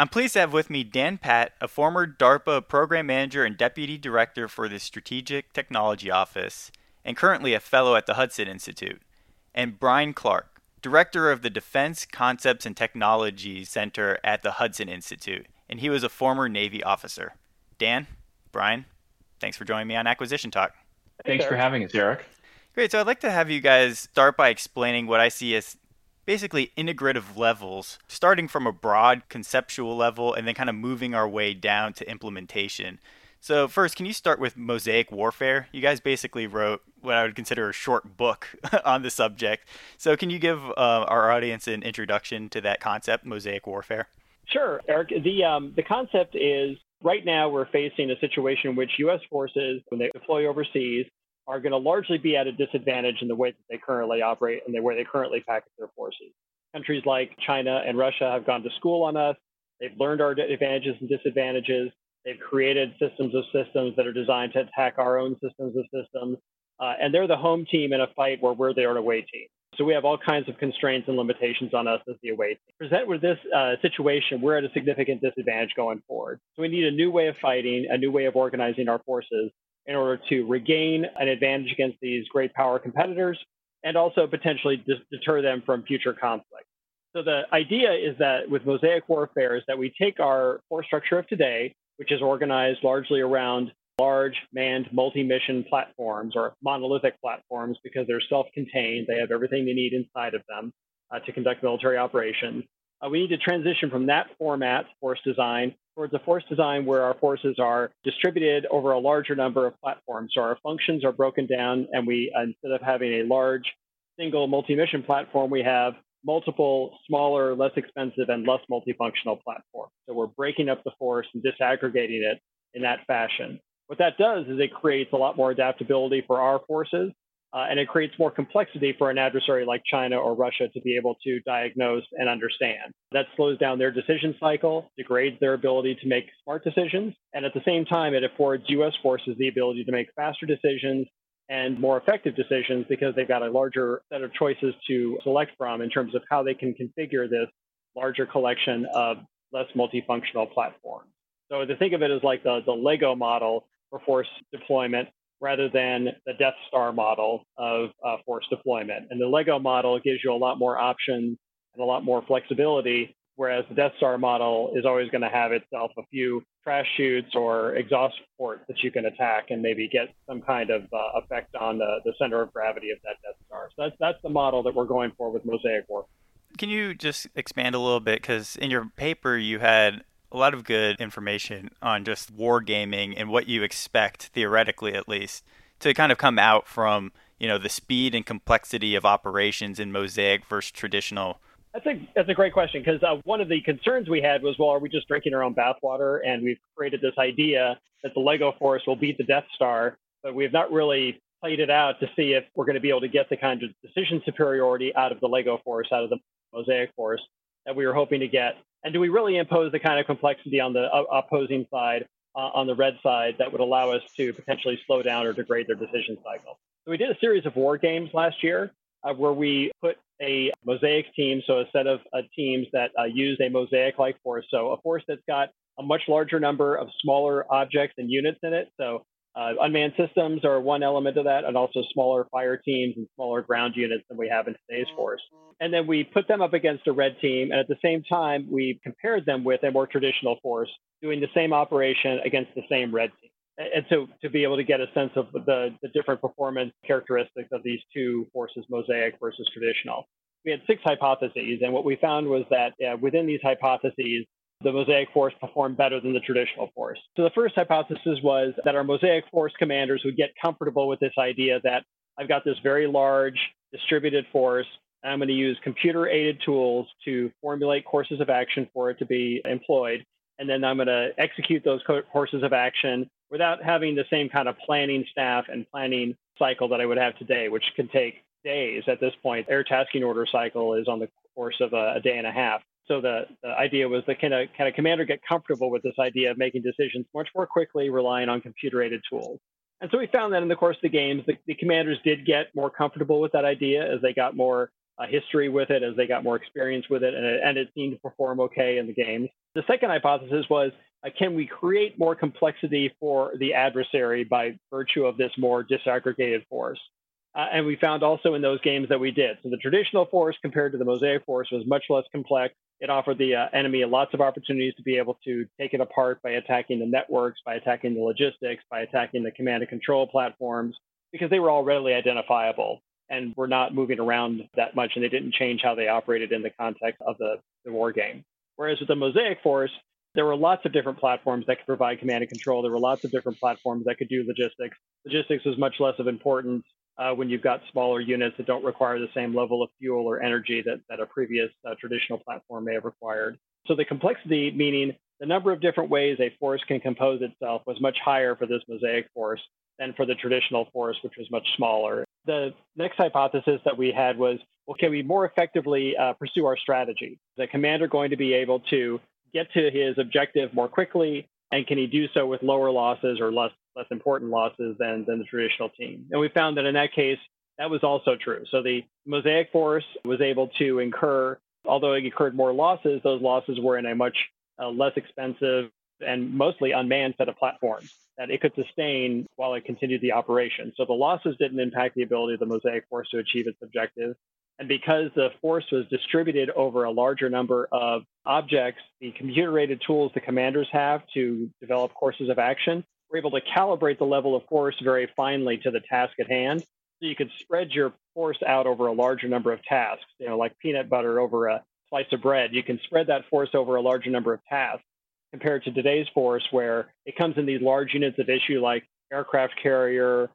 I'm pleased to have with me Dan Patt, a former DARPA program manager and deputy director for the Strategic Technology Office, and currently a fellow at the Hudson Institute, and Bryan Clark, director of the Defense Concepts and Technology Center at the Hudson Institute, and he was a former Navy officer. Dan, Bryan, thanks for joining me on Acquisition Talk. Thanks for having us, Eric. Great. So I'd like to have you guys start by explaining what I see as basically integrative levels, starting from a broad conceptual level and then kind of moving our way down to implementation. So, first, can you start with mosaic warfare? You guys basically wrote what I would consider a short book on the subject. So, can you give uh, our audience an introduction to that concept, mosaic warfare? Sure, Eric. The um, the concept is right now we're facing a situation in which U.S. forces, when they deploy overseas, are going to largely be at a disadvantage in the way that they currently operate and the way they currently package their forces. Countries like China and Russia have gone to school on us. They've learned our advantages and disadvantages. They've created systems of systems that are designed to attack our own systems of systems. Uh, and they're the home team in a fight where we're the away team. So we have all kinds of constraints and limitations on us as the away team. Present with this uh, situation, we're at a significant disadvantage going forward. So we need a new way of fighting, a new way of organizing our forces in order to regain an advantage against these great power competitors and also potentially deter them from future conflict. So the idea is that with mosaic warfare is that we take our force structure of today, which is organized largely around large manned multi-mission platforms or monolithic platforms because they're self-contained, they have everything they need inside of them uh, to conduct military operations. Uh, we need to transition from that format, force design, towards a force design where our forces are distributed over a larger number of platforms. So our functions are broken down, and we, instead of having a large single multi-mission platform, we have multiple smaller, less expensive, and less multifunctional platforms. So we're breaking up the force and disaggregating it in that fashion. What that does is it creates a lot more adaptability for our forces uh, and it creates more complexity for an adversary like China or Russia to be able to diagnose and understand. That slows down their decision cycle, degrades their ability to make smart decisions, and at the same time, it affords US forces the ability to make faster decisions and more effective decisions because they've got a larger set of choices to select from in terms of how they can configure this larger collection of less multifunctional platforms. So to think of it as like the, the Lego model for force deployment, rather than the Death Star model of uh, force deployment. And the Lego model gives you a lot more options and a lot more flexibility, whereas the Death Star model is always going to have itself a few trash chutes or exhaust ports that you can attack and maybe get some kind of uh, effect on the, the center of gravity of that Death Star. So that's, that's the model that we're going for with Mosaic Warfare. Can you just expand a little bit? Because in your paper, you had a lot of good information on just wargaming and what you expect, theoretically at least, to kind of come out from you know the speed and complexity of operations in Mosaic versus traditional. That's a that's a great question because uh, one of the concerns we had was, well, are we just drinking our own bathwater? And we've created this idea that the Lego Force will beat the Death Star, but we have not really played it out to see if we're going to be able to get the kind of decision superiority out of the Lego Force, out of the Mosaic Force that we were hoping to get and do we really impose the kind of complexity on the uh, opposing side, uh, on the red side, that would allow us to potentially slow down or degrade their decision cycle? So we did a series of war games last year uh, where we put a mosaic team, so a set of uh, teams that uh, use a mosaic-like force. So a force that's got a much larger number of smaller objects and units in it. So uh, unmanned systems are one element of that, and also smaller fire teams and smaller ground units than we have in today's force. And then we put them up against a red team, and at the same time, we compared them with a more traditional force doing the same operation against the same red team. And so to be able to get a sense of the, the different performance characteristics of these two forces, mosaic versus traditional. We had six hypotheses, and what we found was that uh, within these hypotheses, the Mosaic Force performed better than the traditional force. So the first hypothesis was that our Mosaic Force commanders would get comfortable with this idea that I've got this very large distributed force. And I'm going to use computer aided tools to formulate courses of action for it to be employed. And then I'm going to execute those courses of action without having the same kind of planning staff and planning cycle that I would have today, which can take days at this point. Air tasking order cycle is on the course of a, a day and a half. So the, the idea was that can a, can a commander get comfortable with this idea of making decisions much more quickly, relying on computer aided tools? And so we found that in the course of the games, the, the commanders did get more comfortable with that idea as they got more uh, history with it, as they got more experience with it, and it, and it seemed to perform okay in the games. The second hypothesis was uh, can we create more complexity for the adversary by virtue of this more disaggregated force? Uh, and we found also in those games that we did. So the traditional force compared to the mosaic force was much less complex. It offered the uh, enemy lots of opportunities to be able to take it apart by attacking the networks, by attacking the logistics, by attacking the command and control platforms, because they were all readily identifiable and were not moving around that much, and they didn't change how they operated in the context of the, the war game. Whereas with the Mosaic Force, there were lots of different platforms that could provide command and control. There were lots of different platforms that could do logistics. Logistics was much less of importance uh, when you've got smaller units that don't require the same level of fuel or energy that, that a previous uh, traditional platform may have required. So the complexity, meaning the number of different ways a force can compose itself, was much higher for this mosaic force than for the traditional force, which was much smaller. The next hypothesis that we had was, well, can we more effectively uh, pursue our strategy? Is the commander going to be able to get to his objective more quickly? And can he do so with lower losses or less less important losses than, than the traditional team. And we found that in that case, that was also true. So the Mosaic Force was able to incur, although it incurred more losses, those losses were in a much uh, less expensive and mostly unmanned set of platforms that it could sustain while it continued the operation. So the losses didn't impact the ability of the Mosaic Force to achieve its objective. And because the force was distributed over a larger number of objects, the computer aided tools the commanders have to develop courses of action we're able to calibrate the level of force very finely to the task at hand. So you could spread your force out over a larger number of tasks, you know, like peanut butter over a slice of bread. You can spread that force over a larger number of tasks compared to today's force, where it comes in these large units of issue like aircraft carrier,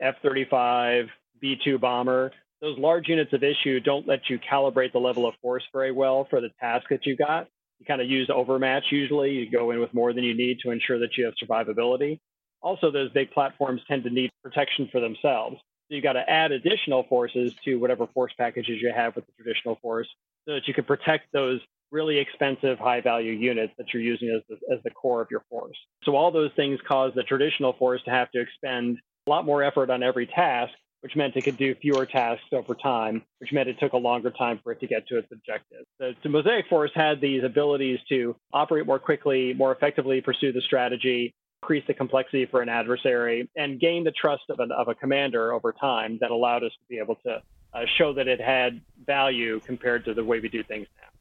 F 35, B 2 bomber. Those large units of issue don't let you calibrate the level of force very well for the task that you got you kind of use overmatch usually. You go in with more than you need to ensure that you have survivability. Also, those big platforms tend to need protection for themselves. So you've got to add additional forces to whatever force packages you have with the traditional force so that you can protect those really expensive high value units that you're using as the, as the core of your force. So all those things cause the traditional force to have to expend a lot more effort on every task which meant it could do fewer tasks over time, which meant it took a longer time for it to get to its objective. The, the Mosaic Force had these abilities to operate more quickly, more effectively pursue the strategy, increase the complexity for an adversary, and gain the trust of, an, of a commander over time that allowed us to be able to uh, show that it had value compared to the way we do things now.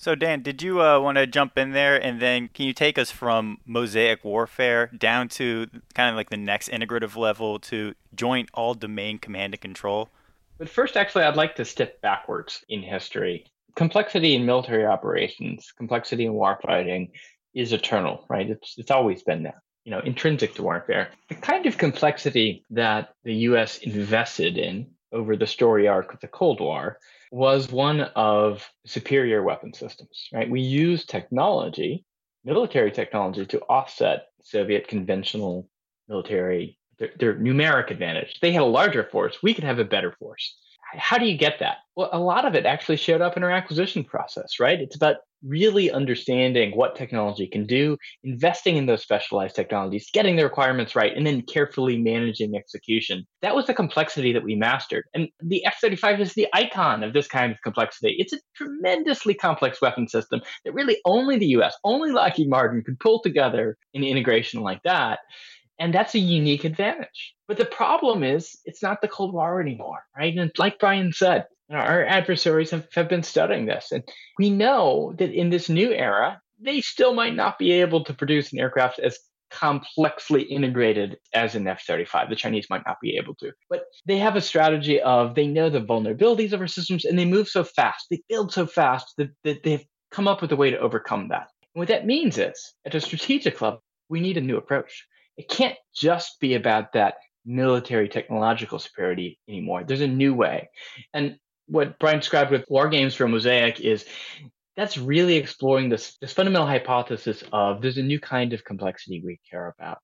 So, Dan, did you uh, want to jump in there and then can you take us from mosaic warfare down to kind of like the next integrative level to joint all domain command and control? But first, actually, I'd like to step backwards in history. Complexity in military operations, complexity in warfighting is eternal, right? It's, it's always been there, you know, intrinsic to warfare. The kind of complexity that the US invested in over the story arc of the Cold War was one of superior weapon systems, right? We use technology, military technology, to offset Soviet conventional military, their, their numeric advantage. They had a larger force. We could have a better force. How do you get that? Well, a lot of it actually showed up in our acquisition process, right? It's about really understanding what technology can do, investing in those specialized technologies, getting the requirements right, and then carefully managing execution. That was the complexity that we mastered. And the F 35 is the icon of this kind of complexity. It's a tremendously complex weapon system that really only the US, only Lockheed Martin could pull together an integration like that. And that's a unique advantage. But the problem is, it's not the Cold War anymore, right? And like Bryan said, our adversaries have, have been studying this. And we know that in this new era, they still might not be able to produce an aircraft as complexly integrated as an F 35. The Chinese might not be able to. But they have a strategy of they know the vulnerabilities of our systems and they move so fast, they build so fast that, that they've come up with a way to overcome that. And what that means is, at a strategic level, we need a new approach. It can't just be about that military technological superiority anymore. There's a new way. And what Bryan described with war games for Mosaic is that's really exploring this, this fundamental hypothesis of there's a new kind of complexity we care about.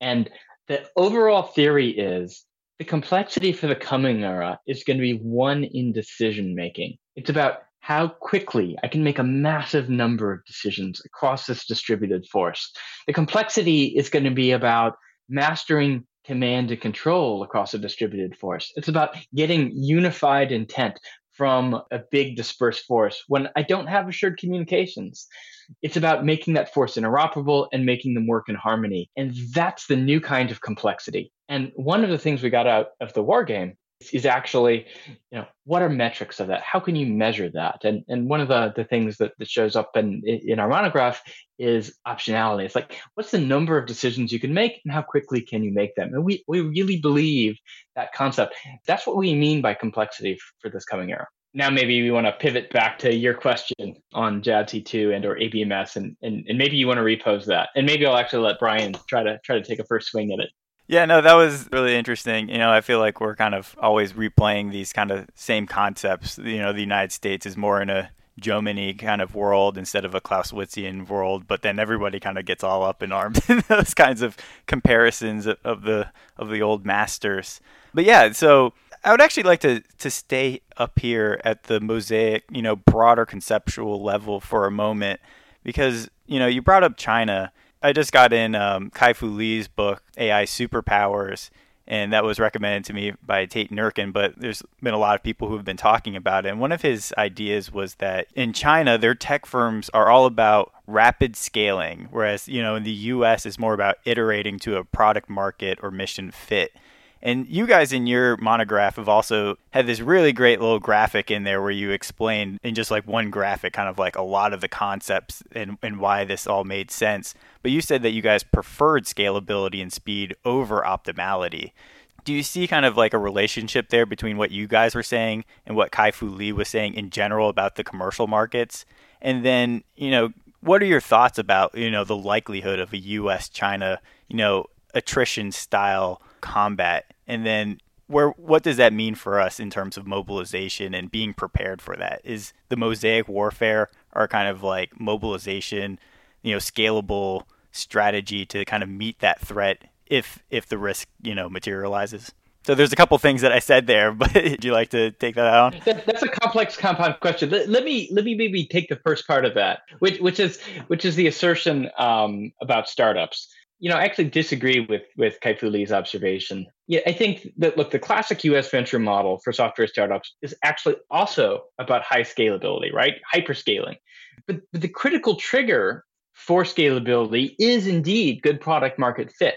And the overall theory is the complexity for the coming era is going to be one in decision making. It's about how quickly I can make a massive number of decisions across this distributed force. The complexity is going to be about mastering command and control across a distributed force. It's about getting unified intent from a big dispersed force when I don't have assured communications. It's about making that force interoperable and making them work in harmony. And that's the new kind of complexity. And one of the things we got out of the war game is actually, you know, what are metrics of that? How can you measure that? And and one of the, the things that, that shows up in, in our monograph is optionality. It's like, what's the number of decisions you can make and how quickly can you make them? And we, we really believe that concept. That's what we mean by complexity for this coming era. Now maybe we want to pivot back to your question on JADC2 and or ABMS and, and, and maybe you want to repose that. And maybe I'll actually let Bryan try to try to take a first swing at it. Yeah, no, that was really interesting. You know, I feel like we're kind of always replaying these kind of same concepts. You know, the United States is more in a Jomini kind of world instead of a Clausewitzian world, but then everybody kind of gets all up in arms in those kinds of comparisons of the of the old masters. But yeah, so I would actually like to to stay up here at the mosaic, you know, broader conceptual level for a moment because you know you brought up China I just got in um, Kai-Fu Lee's book, AI Superpowers, and that was recommended to me by Tate Nurkin. But there's been a lot of people who have been talking about it. And one of his ideas was that in China, their tech firms are all about rapid scaling, whereas you know in the U.S. is more about iterating to a product market or mission fit. And you guys in your monograph have also had this really great little graphic in there where you explain in just like one graphic kind of like a lot of the concepts and, and why this all made sense. But you said that you guys preferred scalability and speed over optimality. Do you see kind of like a relationship there between what you guys were saying and what Kai-Fu Lee was saying in general about the commercial markets? And then, you know, what are your thoughts about, you know, the likelihood of a US China, you know, attrition style combat and then where what does that mean for us in terms of mobilization and being prepared for that is the mosaic warfare our kind of like mobilization you know scalable strategy to kind of meet that threat if if the risk you know materializes so there's a couple things that I said there, but would you like to take that out? That, that's a complex compound question. Let, let, me let me maybe take the first part of that, which which is which is the assertion um, about startups you know, I actually disagree with with Kai-Fu observation. Yeah, I think that look, the classic U.S. venture model for software startups is actually also about high scalability, right? Hyperscaling, but, but the critical trigger for scalability is indeed good product market fit.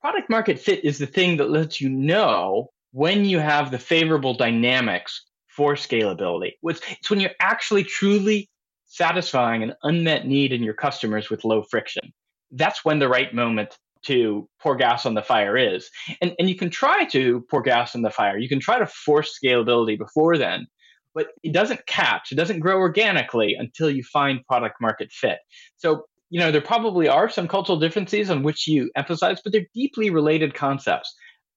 Product market fit is the thing that lets you know when you have the favorable dynamics for scalability. It's, it's when you're actually truly satisfying an unmet need in your customers with low friction that's when the right moment to pour gas on the fire is. And, and you can try to pour gas on the fire. You can try to force scalability before then, but it doesn't catch, it doesn't grow organically until you find product market fit. So, you know, there probably are some cultural differences on which you emphasize, but they're deeply related concepts.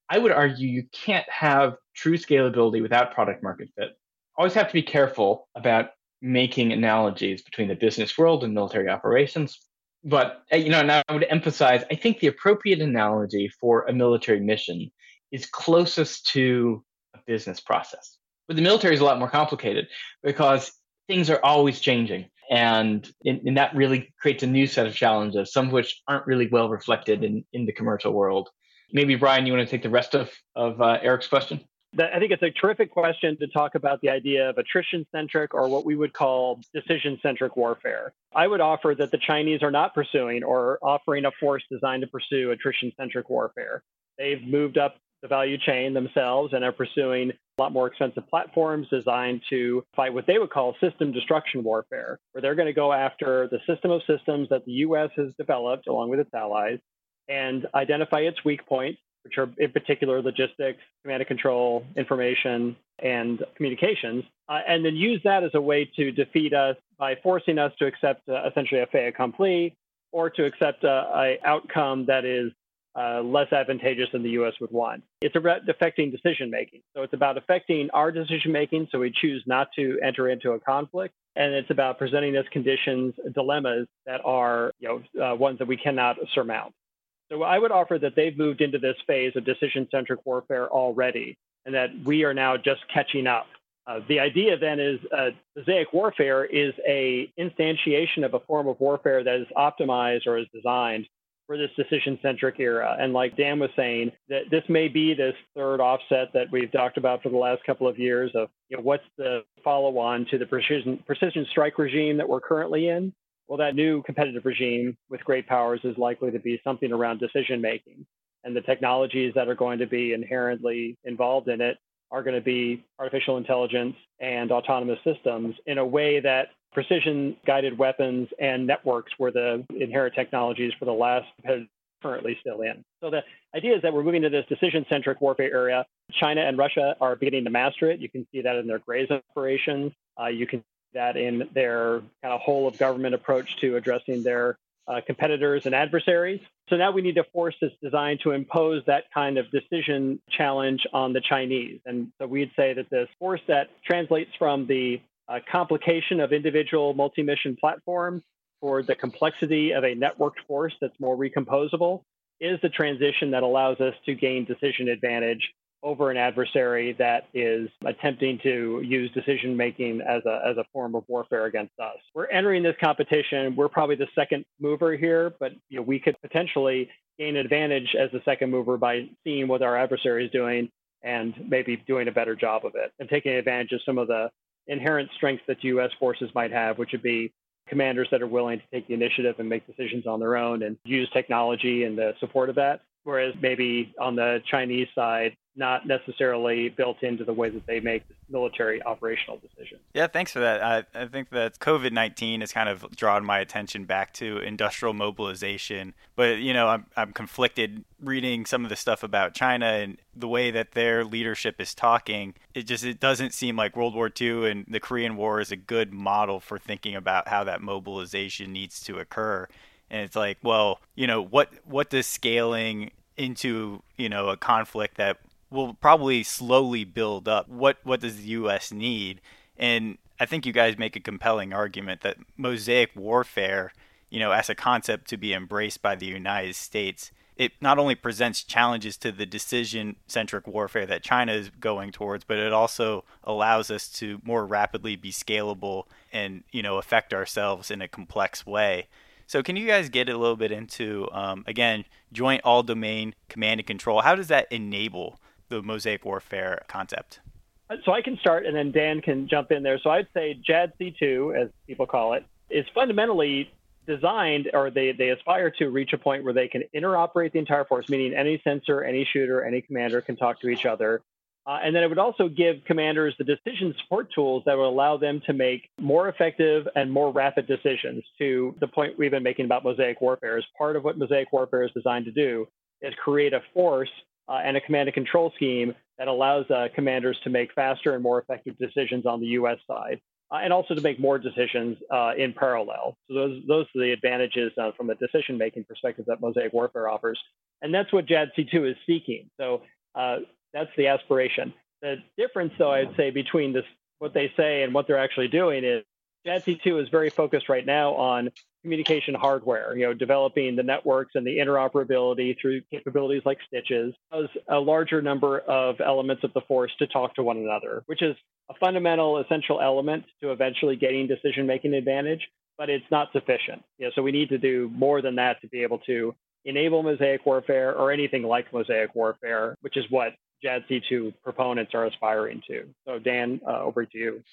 I would argue you can't have true scalability without product market fit. Always have to be careful about making analogies between the business world and military operations but uh, you know, and I would emphasize, I think the appropriate analogy for a military mission is closest to a business process. But the military is a lot more complicated because things are always changing. And, and that really creates a new set of challenges, some of which aren't really well reflected in, in the commercial world. Maybe, Bryan, you want to take the rest of, of uh, Eric's question? I think it's a terrific question to talk about the idea of attrition centric or what we would call decision centric warfare. I would offer that the Chinese are not pursuing or offering a force designed to pursue attrition centric warfare. They've moved up the value chain themselves and are pursuing a lot more expensive platforms designed to fight what they would call system destruction warfare, where they're going to go after the system of systems that the US has developed along with its allies and identify its weak points which are in particular logistics, command and control, information, and communications, uh, and then use that as a way to defeat us by forcing us to accept uh, essentially a fait accompli or to accept a, a, outcome that is uh, less advantageous than the U.S. would want. It's about affecting decision making. So it's about affecting our decision making. So we choose not to enter into a conflict, and it's about presenting us conditions, dilemmas that are you know uh, ones that we cannot surmount. So I would offer that they've moved into this phase of decision-centric warfare already, and that we are now just catching up. Uh, the idea then is uh, mosaic warfare is a instantiation of a form of warfare that is optimized or is designed for this decision centric era. And like Dan was saying, that this may be this third offset that we've talked about for the last couple of years of you know, what's the follow on to the precision, precision strike regime that we're currently in. Well, that new competitive regime with great powers is likely to be something around decision making. And the technologies that are going to be inherently involved in it are going to be artificial intelligence and autonomous systems in a way that precision guided weapons and networks were the inherent technologies for the last currently still in. So the idea is that we're moving to this decision centric warfare area. China and Russia are beginning to master it. You can see that in their Grays operations. Uh, you can that in their kind of whole of government approach to addressing their uh, competitors and adversaries. So now we need to force this design to impose that kind of decision challenge on the Chinese. And so we'd say that this force that translates from the uh, complication of individual multi-mission platforms for the complexity of a networked force that's more recomposable is the transition that allows us to gain decision advantage over an adversary that is attempting to use decision making as a, as a form of warfare against us. We're entering this competition. We're probably the second mover here, but you know, we could potentially gain advantage as the second mover by seeing what our adversary is doing and maybe doing a better job of it and taking advantage of some of the inherent strengths that U.S. forces might have, which would be commanders that are willing to take the initiative and make decisions on their own and use technology and the support of that. Whereas maybe on the Chinese side, not necessarily built into the way that they make military operational decisions. Yeah, thanks for that. I, I think that COVID 19 has kind of drawn my attention back to industrial mobilization. But, you know, I'm, I'm conflicted reading some of the stuff about China and the way that their leadership is talking. It just it doesn't seem like World War II and the Korean War is a good model for thinking about how that mobilization needs to occur. And it's like, well, you know, what what does scaling into you know a conflict that will probably slowly build up. What what does the U.S. need? And I think you guys make a compelling argument that mosaic warfare, you know, as a concept to be embraced by the United States, it not only presents challenges to the decision centric warfare that China is going towards, but it also allows us to more rapidly be scalable and, you know, affect ourselves in a complex way. So, can you guys get a little bit into, um, again, joint all domain command and control? How does that enable the mosaic warfare concept? So I can start, and then Dan can jump in there. So I'd say JADC2, as people call it, is fundamentally designed, or they, they aspire to reach a point where they can interoperate the entire force, meaning any sensor, any shooter, any commander can talk to each other. Uh, and then it would also give commanders the decision support tools that would allow them to make more effective and more rapid decisions to the point we've been making about mosaic warfare. is part of what mosaic warfare is designed to do is create a force uh, and a command and control scheme that allows uh, commanders to make faster and more effective decisions on the U.S. side, uh, and also to make more decisions uh, in parallel. So those those are the advantages uh, from a decision-making perspective that Mosaic Warfare offers, and that's what JADC2 is seeking. So uh, that's the aspiration. The difference, though, I'd say between this what they say and what they're actually doing is JADC2 is very focused right now on communication hardware, you know, developing the networks and the interoperability through capabilities like STITCHES, as a larger number of elements of the force to talk to one another, which is a fundamental essential element to eventually getting decision making advantage, but it's not sufficient. You know, so we need to do more than that to be able to enable mosaic warfare or anything like mosaic warfare, which is what JADC2 proponents are aspiring to. So Dan, uh, over to you.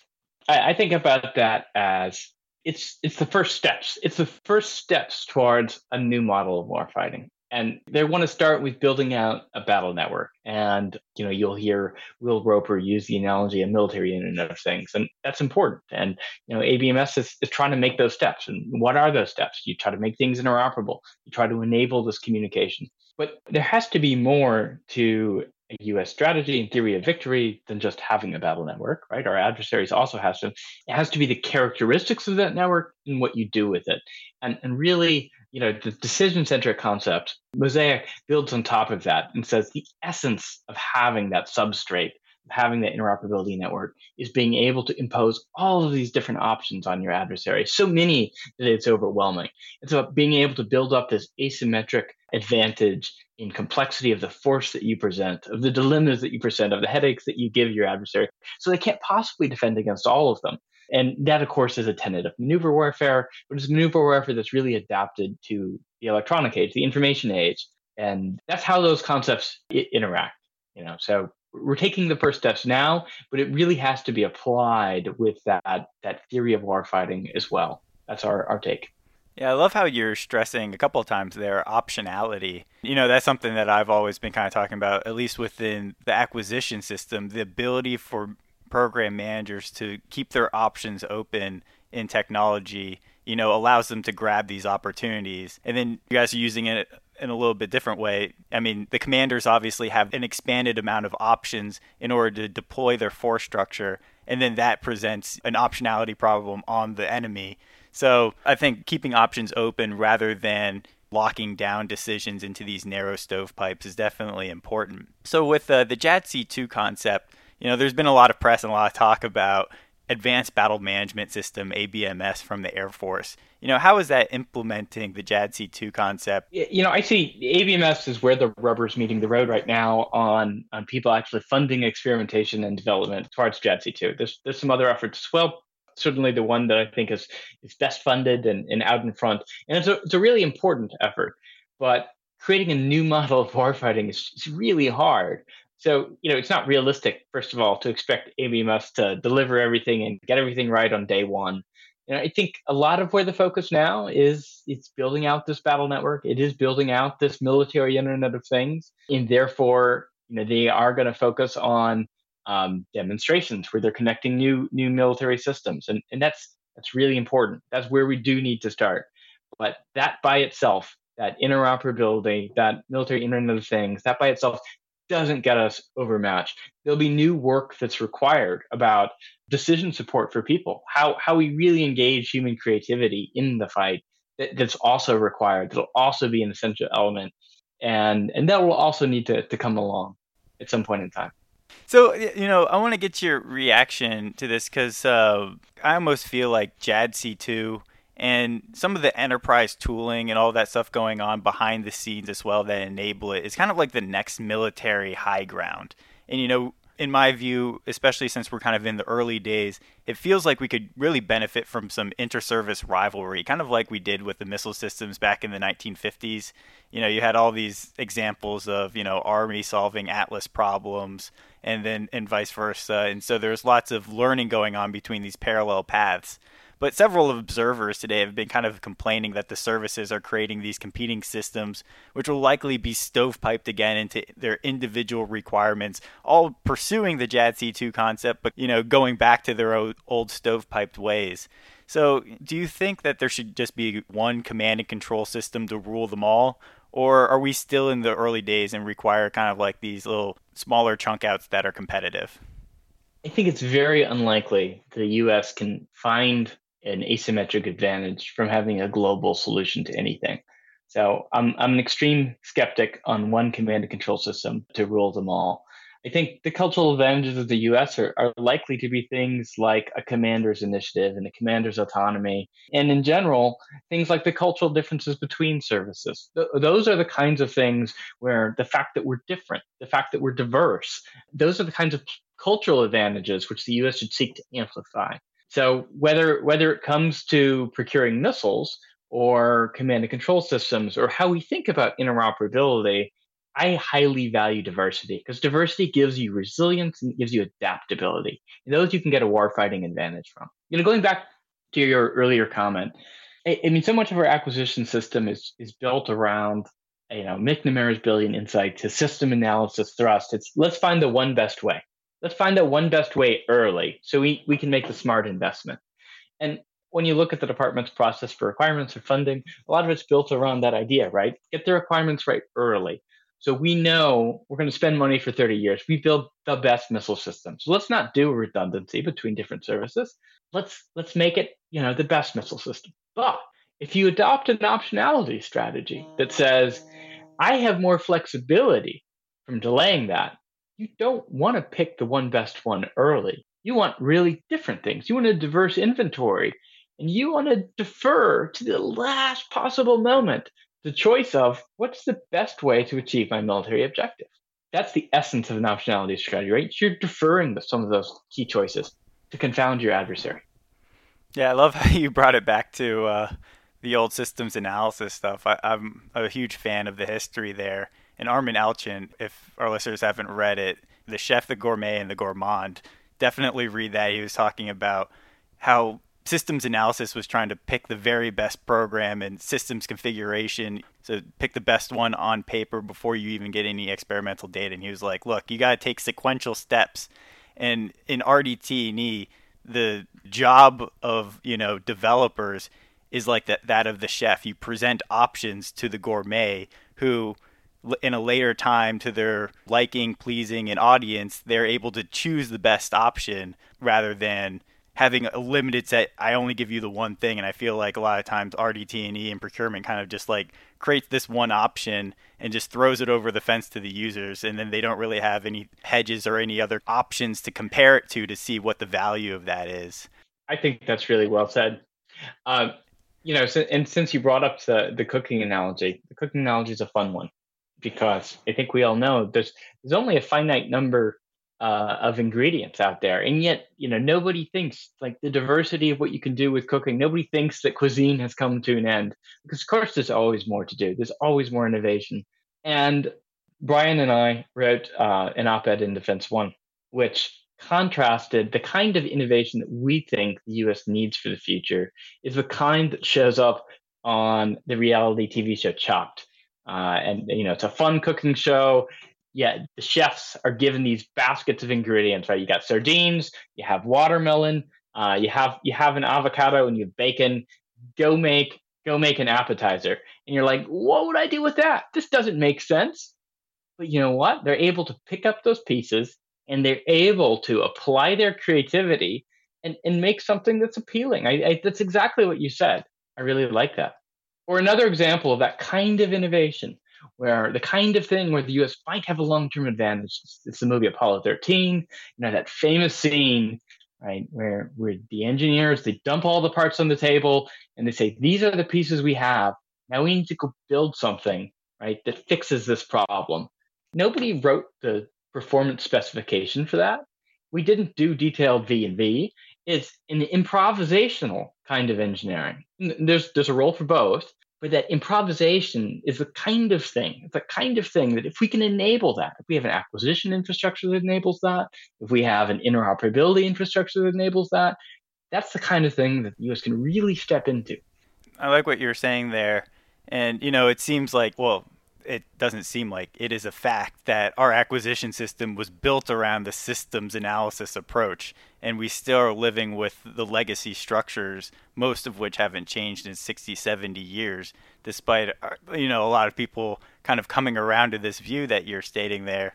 I think about that as it's it's the first steps. It's the first steps towards a new model of warfighting. And they want to start with building out a battle network. And you know, you'll hear Will Roper use the analogy of military Internet of Things, and that's important. And you know, ABMS is, is trying to make those steps. And what are those steps? You try to make things interoperable. You try to enable this communication. But there has to be more to a US strategy and theory of victory than just having a battle network, right? Our adversaries also has to, it has to be the characteristics of that network and what you do with it. And, and really you know, the decision centric concept, Mosaic builds on top of that and says the essence of having that substrate, having that interoperability network, is being able to impose all of these different options on your adversary. So many that it's overwhelming. It's about being able to build up this asymmetric advantage in complexity of the force that you present, of the dilemmas that you present, of the headaches that you give your adversary. So they can't possibly defend against all of them. And that, of course, is a tenet of maneuver warfare, but it's maneuver warfare that's really adapted to the electronic age, the information age. And that's how those concepts I- interact. You know, so we're taking the first steps now, but it really has to be applied with that that theory of warfighting as well. That's our, our take. Yeah, I love how you're stressing a couple of times there optionality. You know, that's something that I've always been kind of talking about, at least within the acquisition system, the ability for program managers to keep their options open in technology, you know, allows them to grab these opportunities. And then you guys are using it in a little bit different way. I mean, the commanders obviously have an expanded amount of options in order to deploy their force structure, and then that presents an optionality problem on the enemy. So I think keeping options open rather than locking down decisions into these narrow stovepipes is definitely important. So with uh, the JADC2 concept, you know, there's been a lot of press and a lot of talk about Advanced Battle Management System (ABMS) from the Air Force. You know, how is that implementing the JADC2 concept? You know, I see ABMS is where the rubber's meeting the road right now on on people actually funding experimentation and development towards JADC2. There's there's some other efforts as well certainly the one that I think is is best funded and, and out in front. And it's a it's a really important effort. But creating a new model of warfighting is, is really hard. So, you know, it's not realistic, first of all, to expect ABMS to deliver everything and get everything right on day one. And I think a lot of where the focus now is it's building out this battle network. It is building out this military internet of things. And therefore, you know, they are going to focus on um, demonstrations where they're connecting new new military systems, and and that's that's really important. That's where we do need to start. But that by itself, that interoperability, that military Internet of Things, that by itself doesn't get us overmatched. There'll be new work that's required about decision support for people, how how we really engage human creativity in the fight. That, that's also required. That'll also be an essential element, and and that will also need to to come along at some point in time. So, you know, I want to get your reaction to this because uh, I almost feel like JADC2 and some of the enterprise tooling and all that stuff going on behind the scenes as well that enable it is kind of like the next military high ground. And, you know, in my view, especially since we're kind of in the early days, it feels like we could really benefit from some inter-service rivalry, kind of like we did with the missile systems back in the 1950s. You know, you had all these examples of, you know, Army solving Atlas problems and then and vice versa. And so there's lots of learning going on between these parallel paths. But several observers today have been kind of complaining that the services are creating these competing systems, which will likely be stovepiped again into their individual requirements, all pursuing the JADC2 concept, but you know, going back to their old, old stovepiped ways. So, do you think that there should just be one command and control system to rule them all, or are we still in the early days and require kind of like these little smaller chunk outs that are competitive? I think it's very unlikely the US can find an asymmetric advantage from having a global solution to anything. So I'm, I'm an extreme skeptic on one command and control system to rule them all. I think the cultural advantages of the US are, are likely to be things like a commander's initiative and a commander's autonomy. And in general, things like the cultural differences between services. Th- those are the kinds of things where the fact that we're different, the fact that we're diverse, those are the kinds of cultural advantages which the US should seek to amplify. So whether whether it comes to procuring missiles or command and control systems or how we think about interoperability, I highly value diversity because diversity gives you resilience and gives you adaptability. And those you can get a warfighting advantage from. You know, going back to your earlier comment, I, I mean, so much of our acquisition system is is built around you know McNamara's brilliant insight to system analysis thrust. It's let's find the one best way let's find out one best way early so we, we can make the smart investment. And when you look at the department's process for requirements or funding, a lot of it's built around that idea, right? Get the requirements right early. So we know we're going to spend money for 30 years. We build the best missile system. So let's not do redundancy between different services. Let's let's make it, you know, the best missile system. But If you adopt an optionality strategy that says, I have more flexibility from delaying that, you don't want to pick the one best one early. You want really different things. You want a diverse inventory, and you want to defer to the last possible moment the choice of what's the best way to achieve my military objective. That's the essence of an optionality strategy, right? You're deferring some of those key choices to confound your adversary. Yeah, I love how you brought it back to uh, the old systems analysis stuff. I, am a huge fan of the history there. And Armen Alchian, if our listeners haven't read it, The Chef, the Gourmet, and the Gourmand, definitely read that. He was talking about how systems analysis was trying to pick the very best program and systems configuration. So pick the best one on paper before you even get any experimental data. And he was like, look, you got to take sequential steps. And in RDT&E, the job of, you know, developers is like that, that of the chef. You present options to the gourmet who in a later time to their liking, pleasing, and audience, they're able to choose the best option rather than having a limited set i only give you the one thing and i feel like a lot of times rdt&e and procurement kind of just like creates this one option and just throws it over the fence to the users and then they don't really have any hedges or any other options to compare it to to see what the value of that is. I think that's really well said. Um, you know and since you brought up the, the cooking analogy the cooking analogy is a fun one because i think we all know there's there's only a finite number uh, of ingredients out there. And yet you know nobody thinks like the diversity of what you can do with cooking nobody thinks that cuisine has come to an end. Because of course there's always more to do. There's always more innovation. And bryan and i wrote uh, an op-ed in defense one which contrasted the kind of innovation that we think the us needs for the future is the kind that shows up on the reality tv show chopped uh, and you know it's a fun cooking show yeah, the chefs are given these baskets of ingredients, right? You got sardines, you have watermelon, uh, you have you have an avocado, and you have bacon. Go make go make an appetizer, and you're like, what would I do with that? This doesn't make sense. But you know what? They're able to pick up those pieces, and they're able to apply their creativity and and make something that's appealing. I, I that's exactly what you said. I really like that. Or another example of that kind of innovation where the kind of thing where the U.S. might have a long-term advantage. It's the movie Apollo 13. You know that famous scene, right, where where the engineers they dump all the parts on the table and they say these are the pieces we have. Now we need to go build something, right, that fixes this problem. Nobody wrote the performance specification for that. We didn't do detailed V and V. It's an improvisational kind of engineering. There's there's a role for both, but that improvisation is the kind of thing, It's the kind of thing that if we can enable that, if we have an acquisition infrastructure that enables that, if we have an interoperability infrastructure that enables that, that's the kind of thing that the US can really step into. I like what you're saying there. And, you know, it seems like, well, it doesn't seem like it is a fact that our acquisition system was built around the systems analysis approach and we still are living with the legacy structures most of which haven't changed in 60 70 years despite uh, you know a lot of people kind of coming around to this view that you're stating there.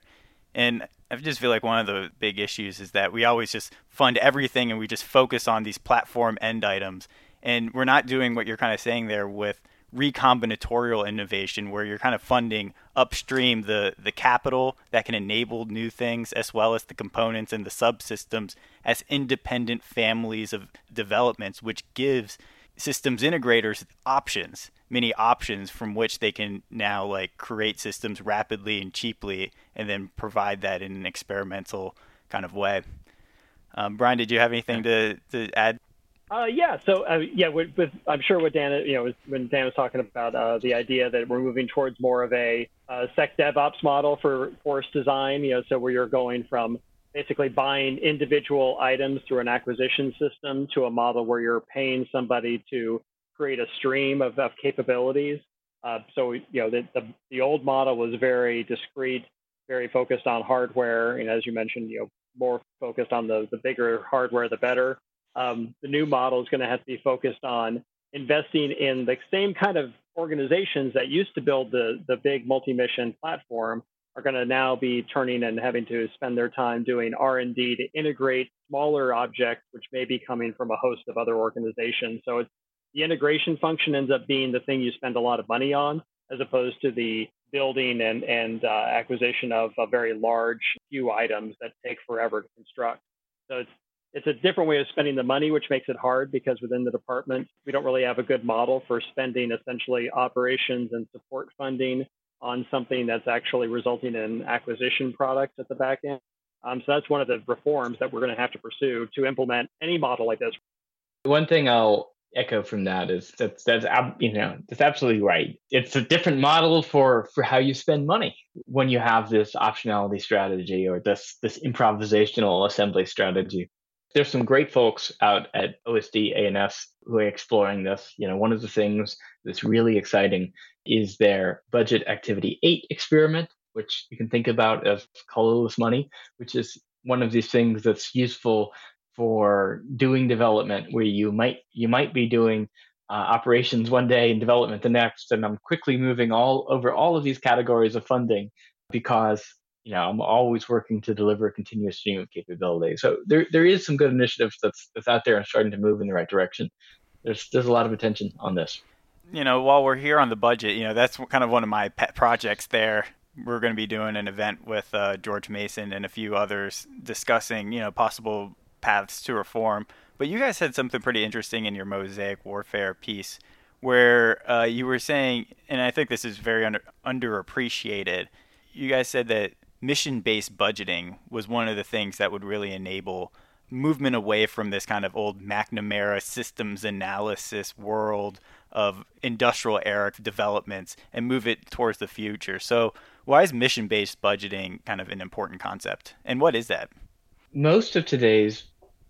And I just feel like one of the big issues is that we always just fund everything and we just focus on these platform end items. And we're not doing what you're kind of saying there with recombinatorial innovation where you're kind of funding upstream the the capital that can enable new things as well as the components and the subsystems as independent families of developments which gives systems integrators options many options from which they can now like create systems rapidly and cheaply and then provide that in an experimental kind of way. Um, bryan did you have anything to, to add uh, yeah. So uh, yeah, with, with, I'm sure what Dan, you know, when Dan was talking about uh, the idea that we're moving towards more of a uh, sec DevOps model for force design, you know, so where you're going from basically buying individual items through an acquisition system to a model where you're paying somebody to create a stream of, of capabilities. Uh, so you know, the, the the old model was very discrete, very focused on hardware, and as you mentioned, you know, more focused on the the bigger hardware, the better um, the new model is going to have to be focused on investing in the same kind of organizations that used to build the, the big multi-mission platform are going to now be turning and having to spend their time doing r&d to integrate smaller objects which may be coming from a host of other organizations so it's the integration function ends up being the thing you spend a lot of money on, as opposed to the building and, and uh, acquisition of a very large few items that take forever to construct. So it's it's a different way of spending the money, which makes it hard because within the department, we don't really have a good model for spending essentially operations and support funding on something that's actually resulting in acquisition products at the back end. Um, so that's one of the reforms that we're going to have to pursue to implement any model like this. One thing I'll echo from that is that's that's you know that's absolutely right. It's a different model for for how you spend money when you have this optionality strategy or this this improvisational assembly strategy. There's some great folks out at OSD A&S who are exploring this. You know, one of the things that's really exciting is their budget activity eight experiment, which you can think about as colorless money, which is one of these things that's useful for doing development where you might you might be doing uh, operations one day and development the next and i'm quickly moving all over all of these categories of funding because you know i'm always working to deliver a continuous stream of capability. So there, there is some good initiatives that's that's out there and starting to move in the right direction. There's there's a lot of attention on this. You know while we're here on the budget you know that's kind of one of my pet projects there. We're going to be doing an event with uh, george mason and a few others discussing you know possible paths to reform. But you guys said something pretty interesting in your Mosaic Warfare piece where uh, you were saying, and I think this is very under, underappreciated, you guys said that mission based budgeting was one of the things that would really enable movement away from this kind of old McNamara systems analysis world of industrial era developments and move it towards the future. So, why is mission based budgeting kind of an important concept? And what is that? most of today's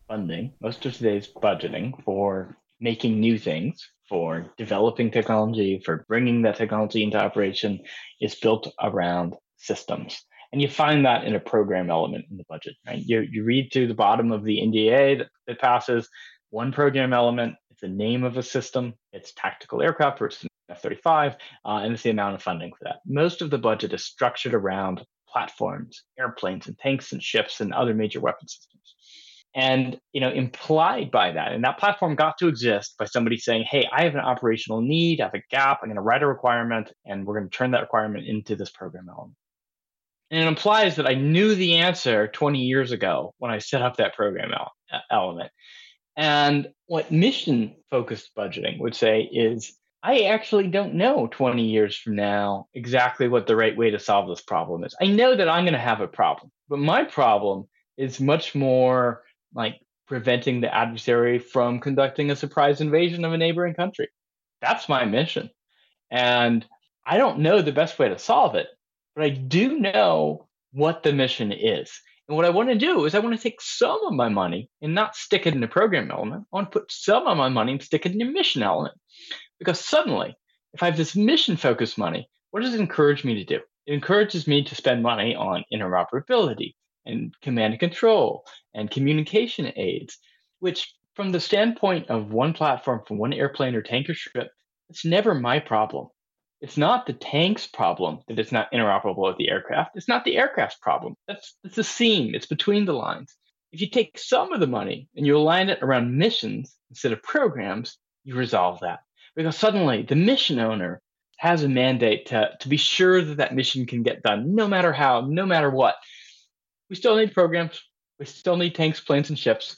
funding, most of today's budgeting for making new things, for developing technology, for bringing that technology into operation is built around systems. And you find that in a program element in the budget. Right? You, you read through the bottom of the NDAA that, that passes one program element, it's the name of a system, it's tactical aircraft versus F 35, uh, and it's the amount of funding for that. Most of the budget is structured around platforms, airplanes and tanks and ships and other major weapon systems. And you know, implied by that, and that platform got to exist by somebody saying, "Hey, I have an operational need, I have a gap. I'm going to write a requirement, and we're going to turn that requirement into this program element." And it implies that I knew the answer 20 years ago when I set up that program uh, element. And what mission focused budgeting would say is I actually don't know 20 years from now exactly what the right way to solve this problem is. I know that I'm going to have a problem, but my problem is much more like preventing the adversary from conducting a surprise invasion of a neighboring country. That's my mission. And I don't know the best way to solve it, but I do know what the mission is. And what I want to do is I want to take some of my money and not stick it in the program element. I want to put some of my money and stick it in the mission element. Because suddenly, if I have this mission focused money, what does it encourage me to do? It encourages me to spend money on interoperability and command and control and communication aids, which, from the standpoint of one platform from one airplane or tanker ship, it's never my problem. It's not the tank's problem that it's not interoperable with the aircraft. It's not the aircraft's problem. That's, that's the seam, it's between the lines. If you take some of the money and you align it around missions instead of programs, you resolve that because suddenly the mission owner has a mandate to, to be sure that that mission can get done no matter how, no matter what. We still need programs, we still need tanks, planes, and ships.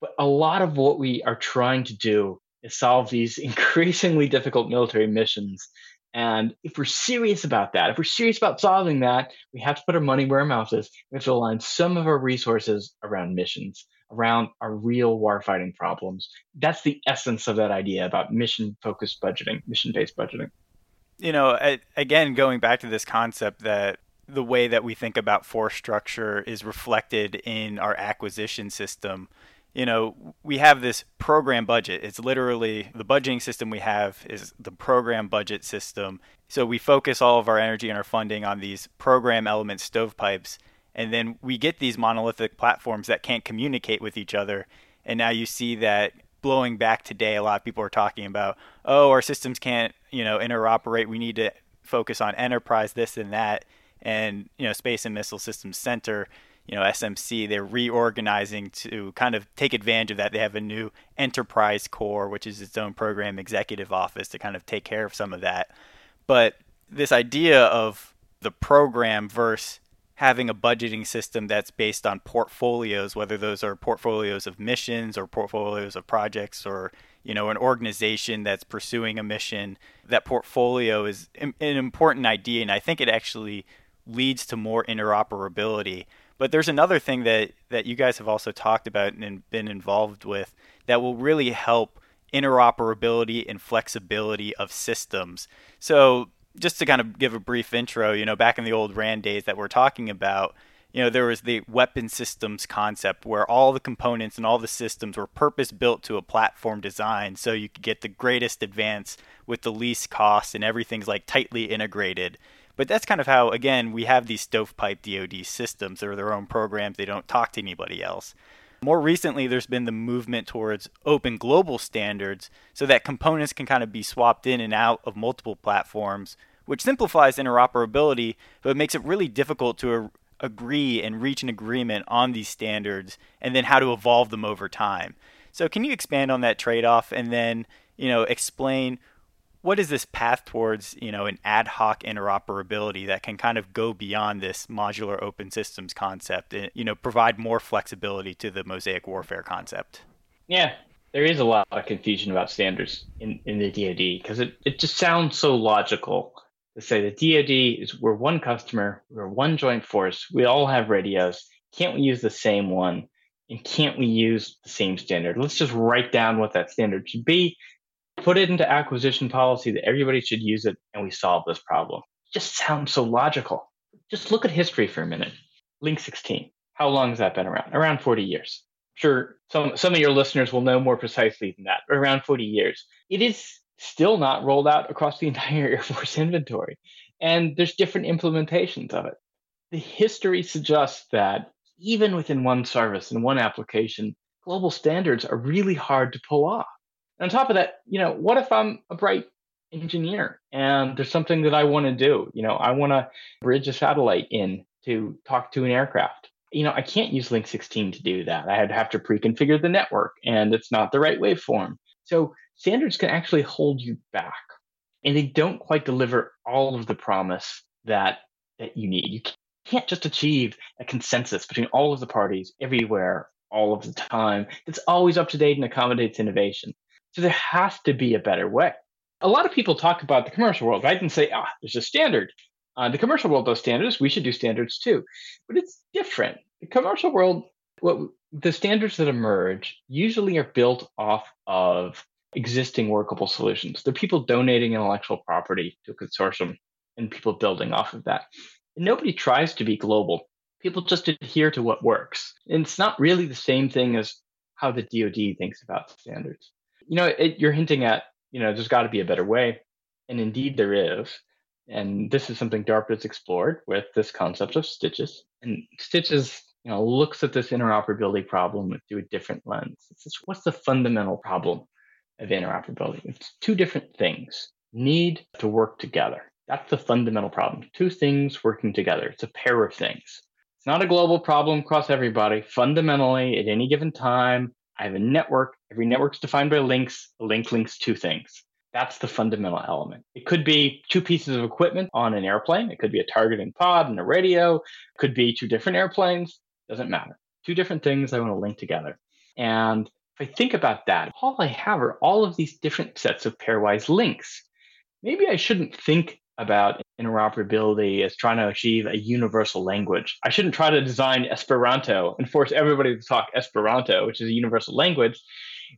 But a lot of what we are trying to do is solve these increasingly difficult military missions. And if we're serious about that, if we're serious about solving that, we have to put our money where our mouth is. We have to align some of our resources around missions around our real warfighting problems. That's the essence of that idea about mission focused budgeting, mission based budgeting. You know, again, going back to this concept that the way that we think about force structure is reflected in our acquisition system. You know, we have this program budget. It's literally the budgeting system we have is the program budget system. So we focus all of our energy and our funding on these program element stovepipes and then we get these monolithic platforms that can't communicate with each other and now you see that blowing back today a lot of people are talking about oh our systems can't you know interoperate we need to focus on enterprise this and that and you know space and missile systems center you know, SMC, they're reorganizing to kind of take advantage of that. They have a new enterprise corps, which is its own program executive office to kind of take care of some of that. But this idea of the program versus having a budgeting system that's based on portfolios, whether those are portfolios of missions or portfolios of projects or you know an organization that's pursuing a mission, that portfolio is an important idea, and I think it actually leads to more interoperability. But there's another thing that that you guys have also talked about and been involved with that will really help interoperability and flexibility of systems. So just to kind of give a brief intro, you know, back in the old RAND days that we're talking about, you know, there was the weapon systems concept where all the components and all the systems were purpose built to a platform design so you could get the greatest advance with the least cost and everything's like tightly integrated. But that's kind of how, again, we have these stovepipe DoD systems. They're their own programs, they don't talk to anybody else. More recently, there's been the movement towards open global standards so that components can kind of be swapped in and out of multiple platforms, which simplifies interoperability, but makes it really difficult to agree and reach an agreement on these standards and then how to evolve them over time. So, can you expand on that trade off and then, you know, explain what is this path towards you know an ad hoc interoperability that can kind of go beyond this modular open systems concept and you know provide more flexibility to the mosaic warfare concept? Yeah there is a lot of confusion about standards in, in the dod because it, it just sounds so logical to say the dod is we're one customer we're one joint force we all have radios can't we use the same one and can't we use the same standard? Let's just write down what that standard should be put it into acquisition policy that everybody should use it and we solve this problem. Just sounds so logical. Just look at history for a minute. Link 16. How long has that been around? Around 40 years. Sure, some, some of your listeners will know more precisely than that, around 40 years. It is still not rolled out across the entire Air Force inventory. And there's different implementations of it. The history suggests that even within one service and one application, global standards are really hard to pull off. On top of that, you know, what if I'm a bright engineer and there's something that I want to do? You know, I want to bridge a satellite in to talk to an aircraft. You know, I can't use Link 16 to do that. I'd have to pre-configure the network and it's not the right waveform. So standards can actually hold you back and they don't quite deliver all of the promise that that you need. You can't just achieve a consensus between all of the parties everywhere all of the time. It's always up to date and accommodates innovation. So there has to be a better way. A lot of people talk about the commercial world, right? And say, ah, oh, there's a standard. Uh, the commercial world does standards. We should do standards too. But it's different. The commercial world, what the standards that emerge usually are built off of existing workable solutions. They're people donating intellectual property to a consortium and people building off of that. And nobody tries to be global. People just adhere to what works. And it's not really the same thing as how the DoD thinks about standards you know, it, you're hinting at, you know, there's got to be a better way. And indeed there is. And this is something DARPA has explored with this concept of STITCHES. And STITCHES, you know, looks at this interoperability problem through a different lens. It's just, what's the fundamental problem of interoperability? It's two different things need to work together. That's the fundamental problem. Two things working together. It's a pair of things. It's not a global problem across everybody. Fundamentally, at any given time, I have a network. Every network is defined by links. A link links two things. That's the fundamental element. It could be two pieces of equipment on an airplane. It could be a targeting pod and a radio. It could be two different airplanes. Doesn't matter. Two different things I want to link together. And if I think about that, all I have are all of these different sets of pairwise links. Maybe I shouldn't think about interoperability as trying to achieve a universal language. I shouldn't try to design Esperanto and force everybody to talk Esperanto, which is a universal language.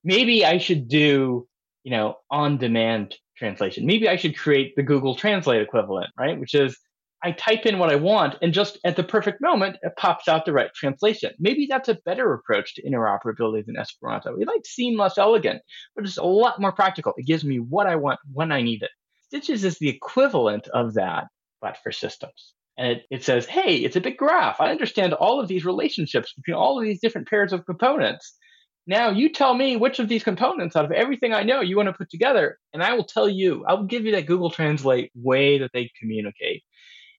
Maybe I should do, you know, on-demand translation. Maybe I should create the Google Translate equivalent, right? Which is I type in what I want and just at the perfect moment it pops out the right translation. Maybe that's a better approach to interoperability than Esperanto. It might seem less elegant, but it's a lot more practical. It gives me what I want when I need it. STITCHES is the equivalent of that, but for systems. And it, it says, hey, it's a big graph. I understand all of these relationships between all of these different pairs of components. Now you tell me which of these components out of everything I know you want to put together, and I will tell you, I will give you that Google Translate way that they communicate.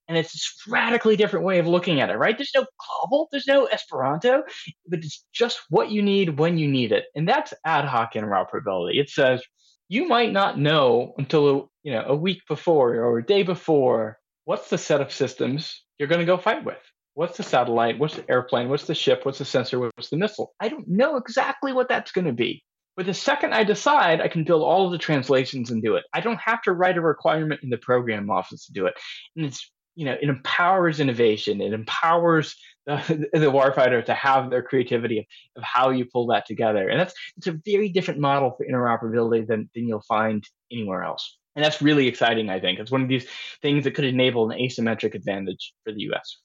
And it's this radically different way of looking at it, right? There's no COBOL, there's no Esperanto, but it's just what you need when you need it. And that's ad hoc interoperability. It says you might not know until you know a week before or a day before what's the set of systems you're going to go fight with. What's the satellite? What's the airplane? What's the ship? What's the sensor? What's the missile? I don't know exactly what that's going to be. But the second I decide, I can build all of the translations and do it. I don't have to write a requirement in the program office to do it. And it's, you know, it empowers innovation. It empowers the, the warfighter to have their creativity of, of how you pull that together. And that's it's a very different model for interoperability than, than you'll find anywhere else. And that's really exciting, I think. It's one of these things that could enable an asymmetric advantage for the US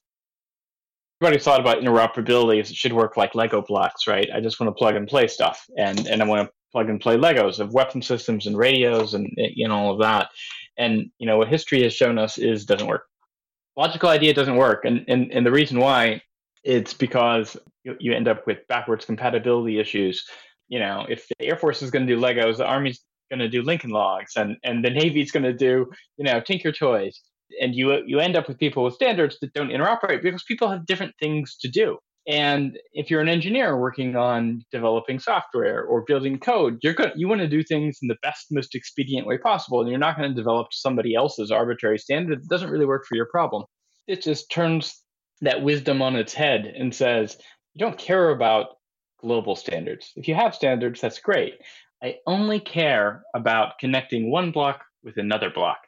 everybody's thought about interoperability is it should work like Lego blocks, right? I just want to plug and play stuff, and and I want to plug and play Legos of weapon systems and radios and eh, you know all of that. And you know what history has shown us is doesn't work. Logical idea doesn't work, and and and the reason why it's because you, you end up with backwards compatibility issues. You know, if the Air Force is going to do Legos, the Army's going to do Lincoln Logs, and and the Navy's going to do you know Tinker Toys and you you end up with people with standards that don't interoperate because people have different things to do. And if you're an engineer working on developing software or building code, you're. You want to do things in the best, most expedient way possible, and you're not going to develop somebody else's arbitrary standard that doesn't really work for your problem. It just turns that wisdom on its head and says, you don't care about global standards. If you have standards, that's great. I only care about connecting one block with another block.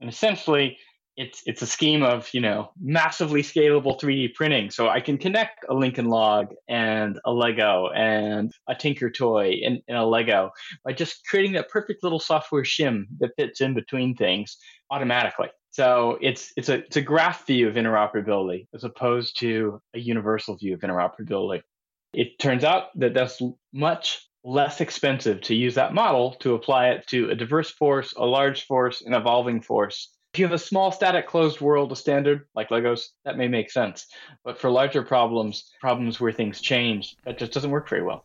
And essentially, it's it's a scheme of you know massively scalable 3D printing. So I can connect a Lincoln Log and a Lego and a Tinker Toy and, and a Lego by just creating that perfect little software shim that fits in between things automatically. So it's it's a it's a graph view of interoperability as opposed to a universal view of interoperability. It turns out that that's much less expensive to use that model to apply it to a diverse force, a large force, an evolving force if you have a small static closed world, a standard like Legos, that may make sense. But for larger problems, problems where things change, that just doesn't work very well.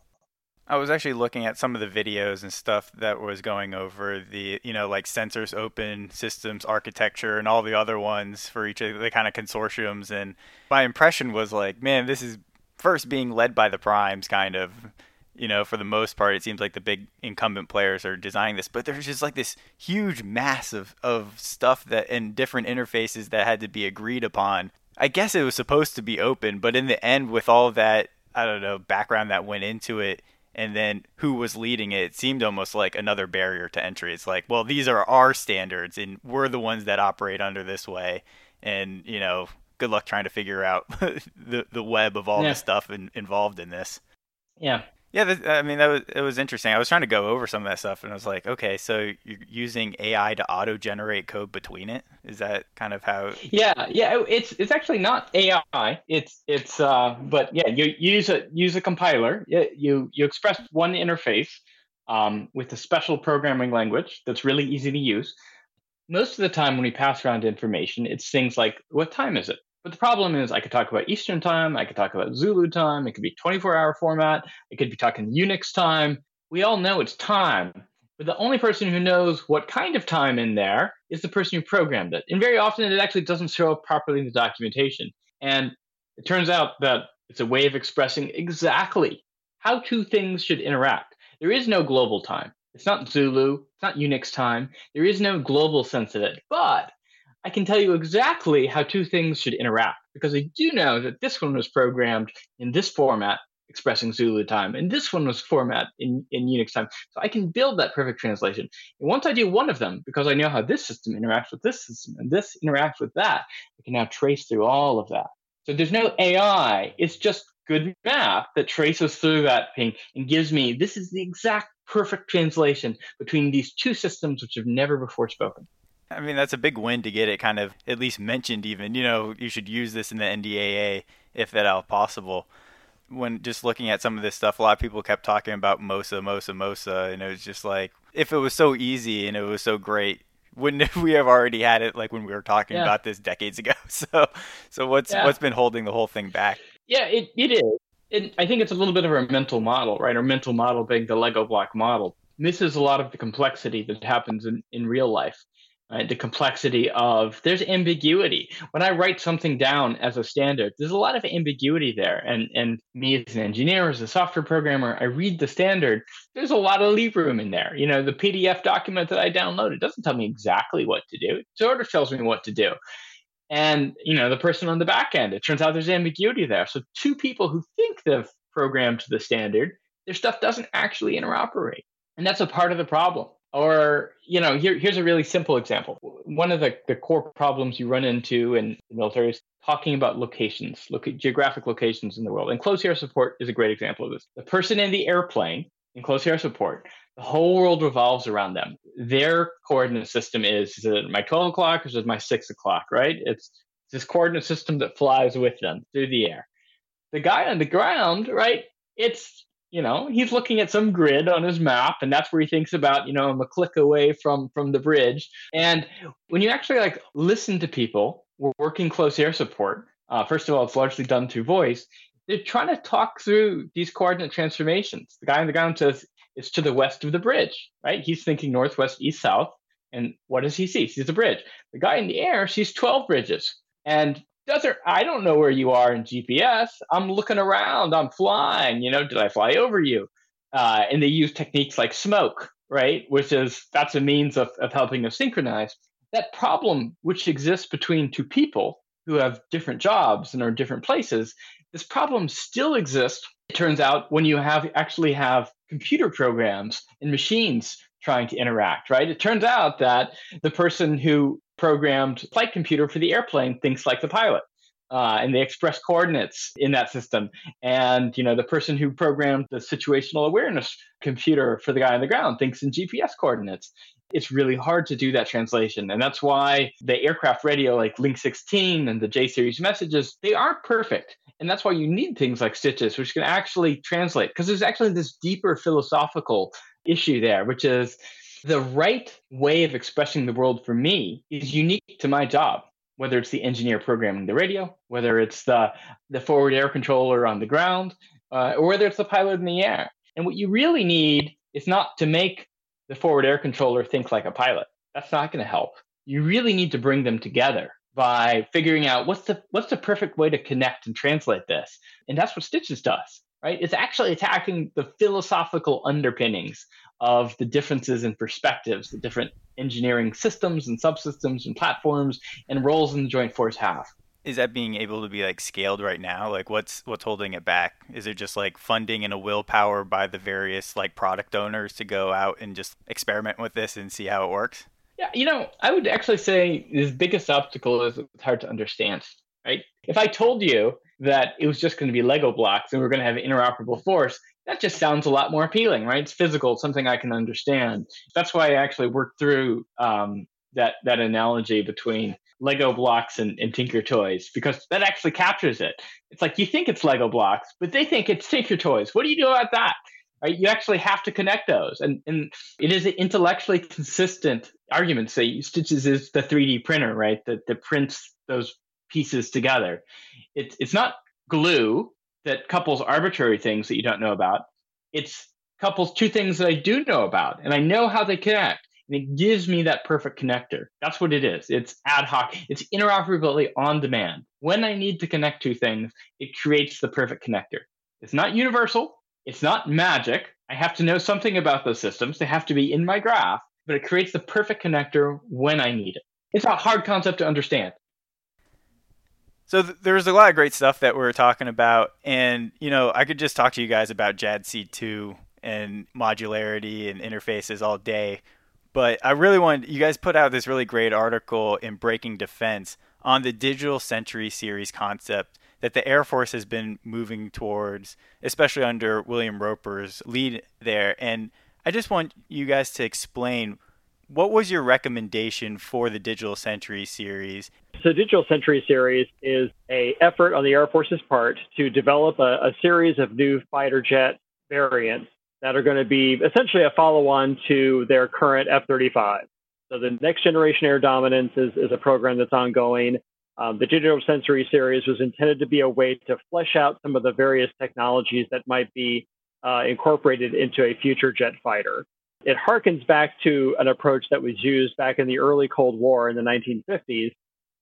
I was actually looking at some of the videos and stuff that was going over the, you know, like sensors open systems architecture and all the other ones for each of the kind of consortiums. And my impression was like, man, this is first being led by the primes, kind of you know, for the most part, it seems like the big incumbent players are designing this, but there's just like this huge mass of, of stuff that and different interfaces that had to be agreed upon. I guess it was supposed to be open, but in the end, with all that, I don't know, background that went into it, and then who was leading it, it seemed almost like another barrier to entry. It's like, well, these are our standards, and we're the ones that operate under this way, and you know, good luck trying to figure out the the web of all yeah. the stuff in, involved in this. Yeah, yeah, I mean that was it was interesting. I was trying to go over some of that stuff, and I was like, okay, so you're using AI to auto generate code between it. Is that kind of how? Yeah, yeah. It's it's actually not AI. It's it's uh, but yeah, you use a use a compiler. You you express one interface um, with a special programming language that's really easy to use. Most of the time, when we pass around information, it's things like, "What time is it?" But the problem is, I could talk about Eastern time, I could talk about Zulu time, it could be 24 hour format, it could be talking Unix time. We all know it's time. But the only person who knows what kind of time in there is the person who programmed it. And very often it actually doesn't show up properly in the documentation. And it turns out that it's a way of expressing exactly how two things should interact. There is no global time. It's not Zulu, it's not Unix time. There is no global sense of it. But I can tell you exactly how two things should interact because I do know that this one was programmed in this format, expressing Zulu time, and this one was format in, in Unix time. So I can build that perfect translation. And once I do one of them, because I know how this system interacts with this system and this interacts with that, I can now trace through all of that. So there's no AI. It's just good math that traces through that thing and gives me this is the exact perfect translation between these two systems which have never before spoken. I mean, that's a big win to get it kind of at least mentioned, even. You know, you should use this in the NDAA if at all possible. When just looking at some of this stuff, a lot of people kept talking about MOSA, MOSA, MOSA, and it was just like, if it was so easy and it was so great, wouldn't we have already had it like when we were talking yeah. about this decades ago? So, so what's yeah. what's been holding the whole thing back? Yeah, it, it is. It, I think it's a little bit of a mental model, right? Our mental model being the Lego block model. This is a lot of the complexity that happens in, in real life right? The complexity of there's ambiguity. When I write something down as a standard, there's a lot of ambiguity there. And and me as an engineer, as a software programmer, I read the standard. There's a lot of leave room in there. You know, the PDF document that I downloaded doesn't tell me exactly what to do. It sort of tells me what to do. And you know, the person on the back end, it turns out there's ambiguity there. So two people who think they've programmed to the standard, their stuff doesn't actually interoperate. And that's a part of the problem or, you know, here, here's a really simple example. One of the, the core problems you run into in the military is talking about locations, look at geographic locations in the world. And close air support is a great example of this. The person in the airplane in close air support, the whole world revolves around them. Their coordinate system is, is it my 12 o'clock or is it my 6 o'clock, right? It's this coordinate system that flies with them through the air. The guy on the ground, right? It's you know he's looking at some grid on his map and that's where he thinks about you know i'm a click away from from the bridge. And when you actually like listen to people we're working close air support uh, first of all it's largely done through voice they're trying to talk through these coordinate transformations. The guy on the ground says it's to the west of the bridge right? He's thinking northwest east south and what does he see? He sees a bridge. The guy in the air sees 12 bridges. And doesn't I don't know where you are in GPS. I'm looking around. I'm flying. You know, did I fly over you? Uh, and they use techniques like smoke, right? Which is that's a means of, of helping us synchronize. That problem which exists between two people who have different jobs and are in different places, this problem still exists. It turns out when you have actually have computer programs and machines trying to interact, right? It turns out that the person who programmed flight computer for the airplane thinks like the pilot. Uh, and they express coordinates in that system. And you know, the person who programmed the situational awareness computer for the guy on the ground thinks in GPS coordinates. It's really hard to do that translation, and that's why the aircraft radio, like Link 16 and the J series messages, they aren't perfect. And that's why you need things like STITCHES, which can actually translate. Because there's actually this deeper philosophical issue there, which is the right way of expressing the world for me is unique to my job whether it's the engineer programming the radio whether it's the, the forward air controller on the ground uh, or whether it's the pilot in the air. And what you really need is not to make the forward air controller think like a pilot. That's not going to help. You really need to bring them together by figuring out what's the what's the perfect way to connect and translate this. And that's what STITCHES does right? It's actually attacking the philosophical underpinnings of the differences in perspectives the different engineering systems and subsystems and platforms and roles in the joint force have. Is that being able to be like scaled right now? Like what's what's holding it back? Is it just like funding and a willpower by the various like product owners to go out and just experiment with this and see how it works? Yeah you know i would actually say the biggest obstacle is it's hard to understand right? If i told you that it was just going to be lego blocks and we are going to have interoperable force that just sounds a lot more appealing, right? It's physical, something I can understand. That's why I actually worked through um, that that analogy between Lego blocks and, and Tinker Toys because that actually captures it. It's like you think it's Lego blocks, but they think it's Tinker Toys. What do you do about that? Right? You actually have to connect those, and and it is an intellectually consistent argument. Say STITCHES is the 3D printer, right? That that prints those pieces together. It's it's not glue that couples arbitrary things that you don't know about. It's couples two things that I do know about, and I know how they connect. And it gives me that perfect connector. That's what it is. It's ad hoc. It's interoperability on demand. When I need to connect two things, it creates the perfect connector. It's not universal. It's not magic. I have to know something about those systems. They have to be in my graph, but it creates the perfect connector when I need it. It's a hard concept to understand. So th- there's a lot of great stuff that we are talking about, and you know, I could just talk to you guys about JADC2 and modularity and interfaces all day, but I really want you guys put out this really great article in Breaking Defense on the Digital Century series concept that the Air Force has been moving towards, especially under William Roper's lead there. And I just want you guys to explain what was your recommendation for the Digital Century series? So, Digital Century series is a effort on the Air Force's part to develop a, a series of new fighter jet variants that are going to be essentially a follow-on to their current F-35. So, the Next Generation Air Dominance is, is a program that's ongoing. Um, the Digital Century series was intended to be a way to flesh out some of the various technologies that might be uh, incorporated into a future jet fighter. It harkens back to an approach that was used back in the early Cold War in the 1950s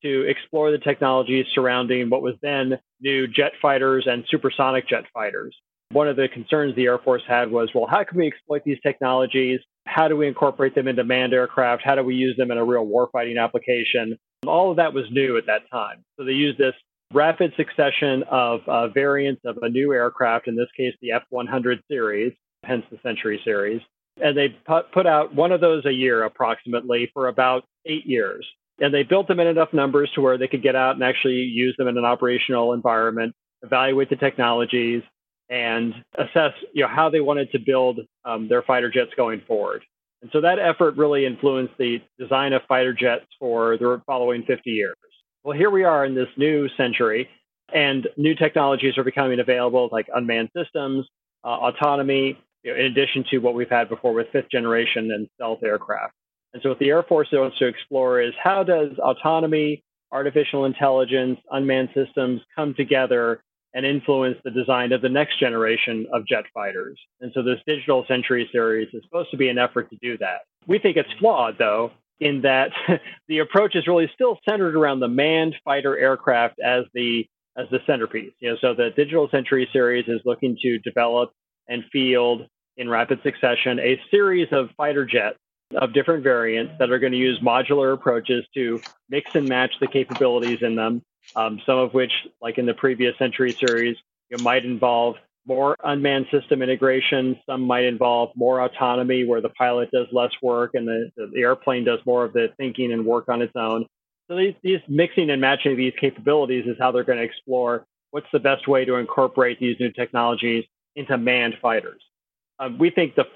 to explore the technologies surrounding what was then new jet fighters and supersonic jet fighters. One of the concerns the Air Force had was, well, how can we exploit these technologies? How do we incorporate them into manned aircraft? How do we use them in a real warfighting application? All of that was new at that time. So they used this rapid succession of uh, variants of a new aircraft, in this case, the F 100 series, hence the Century series. And they put out one of those a year approximately for about eight years. And they built them in enough numbers to where they could get out and actually use them in an operational environment, evaluate the technologies, and assess you know, how they wanted to build um, their fighter jets going forward. And so that effort really influenced the design of fighter jets for the following 50 years. Well, here we are in this new century, and new technologies are becoming available like unmanned systems, uh, autonomy, you know, in addition to what we've had before with fifth generation and stealth aircraft. And so what the Air Force wants to explore is how does autonomy, artificial intelligence, unmanned systems come together and influence the design of the next generation of jet fighters. And so this Digital Century series is supposed to be an effort to do that. We think it's flawed, though, in that the approach is really still centered around the manned fighter aircraft as the as the centerpiece. You know, so the Digital Century series is looking to develop and field in rapid succession a series of fighter jets of different variants that are going to use modular approaches to mix and match the capabilities in them. Um, some of which, like in the previous Century series, you might involve more unmanned system integration. Some might involve more autonomy, where the pilot does less work and the, the airplane does more of the thinking and work on its own. So these, these mixing and matching these capabilities is how they're going to explore what's the best way to incorporate these new technologies into manned fighters. Um, we think the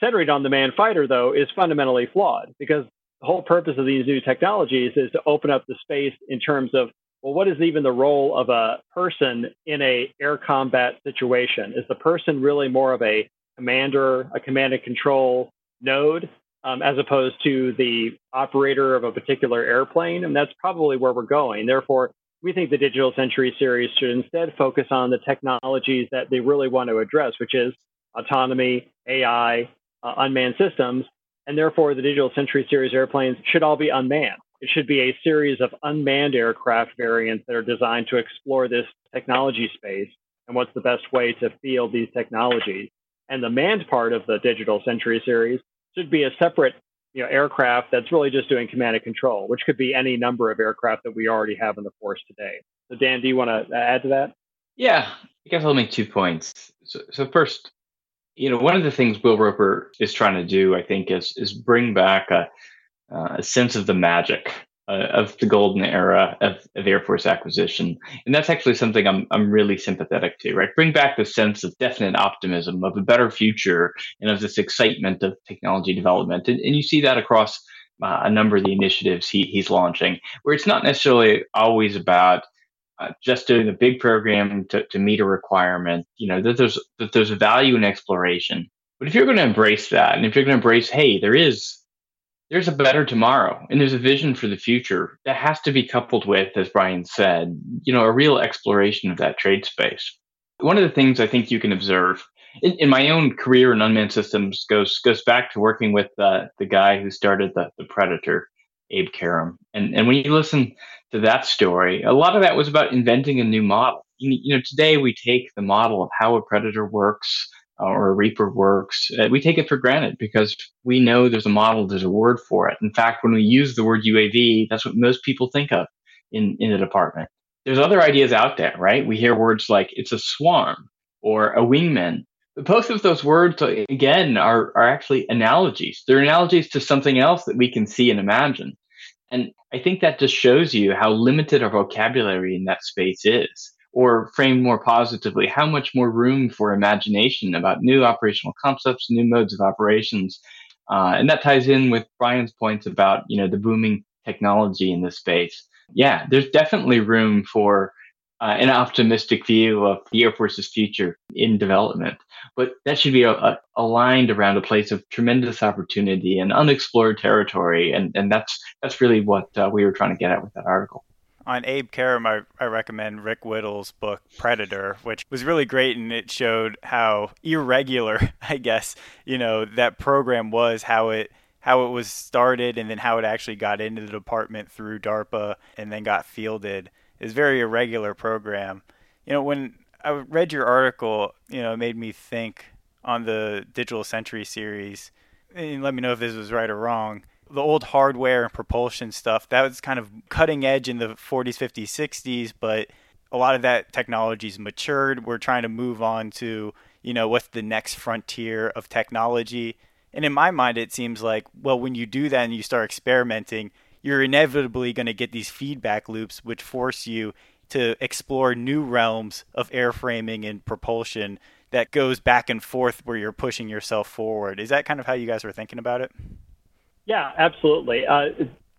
centering on the manned fighter, though, is fundamentally flawed because the whole purpose of these new technologies is to open up the space in terms of, well, what is even the role of a person in a air combat situation? Is the person really more of a commander, a command and control node, um, as opposed to the operator of a particular airplane? And that's probably where we're going. Therefore, we think the Digital Century series should instead focus on the technologies that they really want to address, which is autonomy, AI, uh, unmanned systems, and therefore the Digital Century Series airplanes should all be unmanned. It should be a series of unmanned aircraft variants that are designed to explore this technology space and what's the best way to field these technologies. And the manned part of the Digital Century Series should be a separate you know, aircraft that's really just doing command and control, which could be any number of aircraft that we already have in the force today. So, Dan, do you want to add to that? Yeah, I guess I'll make two points. So, so first, you know, one of the things Will Roper is trying to do, I think, is is bring back a, uh, a sense of the magic uh, of the golden era of, of, Air Force acquisition, and that's actually something I'm I'm really sympathetic to. Right, bring back the sense of definite optimism of a better future and of this excitement of technology development, and, and you see that across. Uh, a number of the initiatives he, he's launching, where it's not necessarily always about uh, just doing a big program to, to meet a requirement, you know, that there's that there's value in exploration. But if you're going to embrace that, and if you're going to embrace, hey, there is there's a better tomorrow, and there's a vision for the future that has to be coupled with, as Bryan said, you know, a real exploration of that trade space. One of the things I think you can observe in, in my own career in unmanned systems goes goes back to working with uh, the guy who started the, the Predator, Abe Karem. And and when you listen to that story, a lot of that was about inventing a new model. You, know, today we take the model of how a predator works uh, or a reaper works. Uh, we take it for granted because we know there's a model, there's a word for it. In fact, when we use the word UAV, that's what most people think of in in the department. There's other ideas out there, right? We hear words like it's a swarm or a wingman. Both of those words, uh, again, are, are actually analogies. They're analogies to something else that we can see and imagine. And I think that just shows you how limited our vocabulary in that space is. Or framed more positively, how much more room for imagination about new operational concepts, new modes of operations. Uh, and that ties in with Bryan's points about, you know, the booming technology in this space. Yeah, there's definitely room for uh, an optimistic view of the Air Force's future in development. But that should be a, a, aligned around a place of tremendous opportunity and unexplored territory, and, and that's that's really what uh, we were trying to get at with that article. on Abe Karem, I, I recommend Rick Whittle's book Predator, which was really great, and it showed how irregular, I guess, you know, that program was, how it how it was started, and then how it actually got into the department through DARPA, and then got fielded. It's a very irregular program. You know, when I read your article, you know, it made me think on the Digital Century series. And let me know if this was right or wrong the old hardware and propulsion stuff that was kind of cutting edge in the 40s 50s 60s but a lot of that technology's matured we're trying to move on to you know what's the next frontier of technology and in my mind it seems like well when you do that and you start experimenting you're inevitably going to get these feedback loops which force you to explore new realms of airframing and propulsion that goes back and forth where you're pushing yourself forward is that kind of how you guys were thinking about it yeah, absolutely. Uh,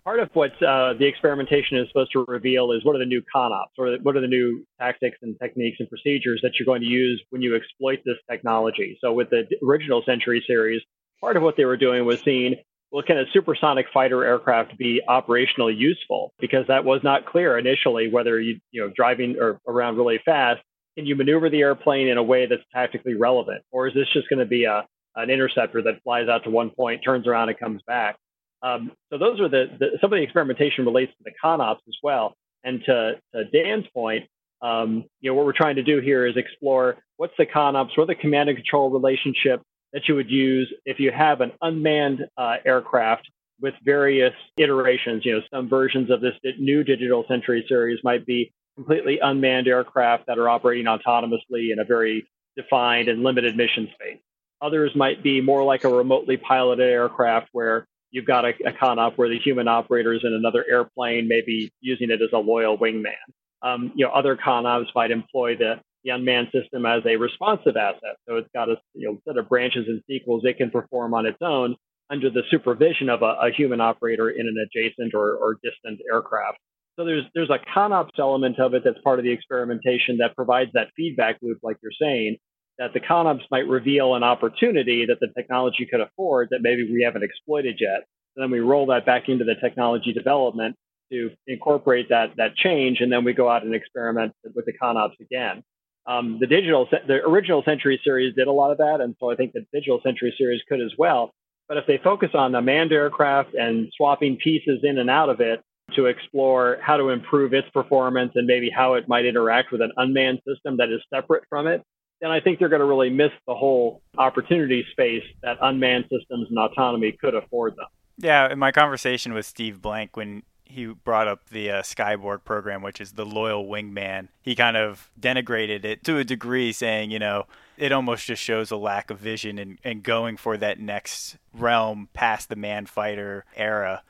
part of what uh, the experimentation is supposed to reveal is what are the new ConOps, or what are the new tactics and techniques and procedures that you're going to use when you exploit this technology. So with the original Century series, part of what they were doing was seeing well, can a supersonic fighter aircraft be operationally useful? Because that was not clear initially whether you you know driving or around really fast can you maneuver the airplane in a way that's tactically relevant, or is this just going to be a an interceptor that flies out to one point, turns around, and comes back. Um, so those are the, the, some of the experimentation relates to the ConOps as well. And to, to Dan's point, um, you know what we're trying to do here is explore what's the ConOps, what are the command and control relationship that you would use if you have an unmanned uh, aircraft with various iterations. You know, some versions of this new Digital Century series might be completely unmanned aircraft that are operating autonomously in a very defined and limited mission space. Others might be more like a remotely piloted aircraft where you've got a, a ConOp where the human operator is in another airplane, maybe using it as a loyal wingman. Um, you know, other ConOps might employ the, the unmanned system as a responsive asset. So it's got a you know set of branches and sequels it can perform on its own under the supervision of a, a human operator in an adjacent or, or distant aircraft. So there's there's a ConOps element of it that's part of the experimentation that provides that feedback loop, like you're saying, that the ConOps might reveal an opportunity that the technology could afford that maybe we haven't exploited yet. And then we roll that back into the technology development to incorporate that that change, and then we go out and experiment with the ConOps again. Um, the digital, the original Century series did a lot of that, and so I think the digital Century series could as well. But if they focus on the manned aircraft and swapping pieces in and out of it to explore how to improve its performance and maybe how it might interact with an unmanned system that is separate from it, then I think they're going to really miss the whole opportunity space that unmanned systems and autonomy could afford them. Yeah, in my conversation with Steve Blank, when he brought up the uh, Skyborg program, which is the loyal wingman, he kind of denigrated it to a degree, saying, you know, it almost just shows a lack of vision and, and going for that next realm past the man fighter era.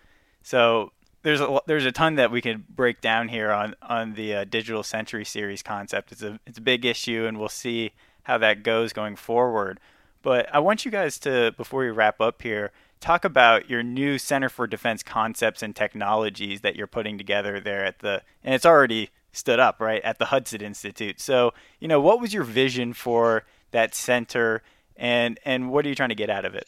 So there's a there's a ton that we could break down here on on the uh, digital century series concept. It's a it's a big issue, and we'll see how that goes going forward. But I want you guys to before we wrap up here talk about your new Center for Defense Concepts and Technologies that you're putting together there at the and it's already stood up right at the Hudson Institute. So you know what was your vision for that center, and and what are you trying to get out of it?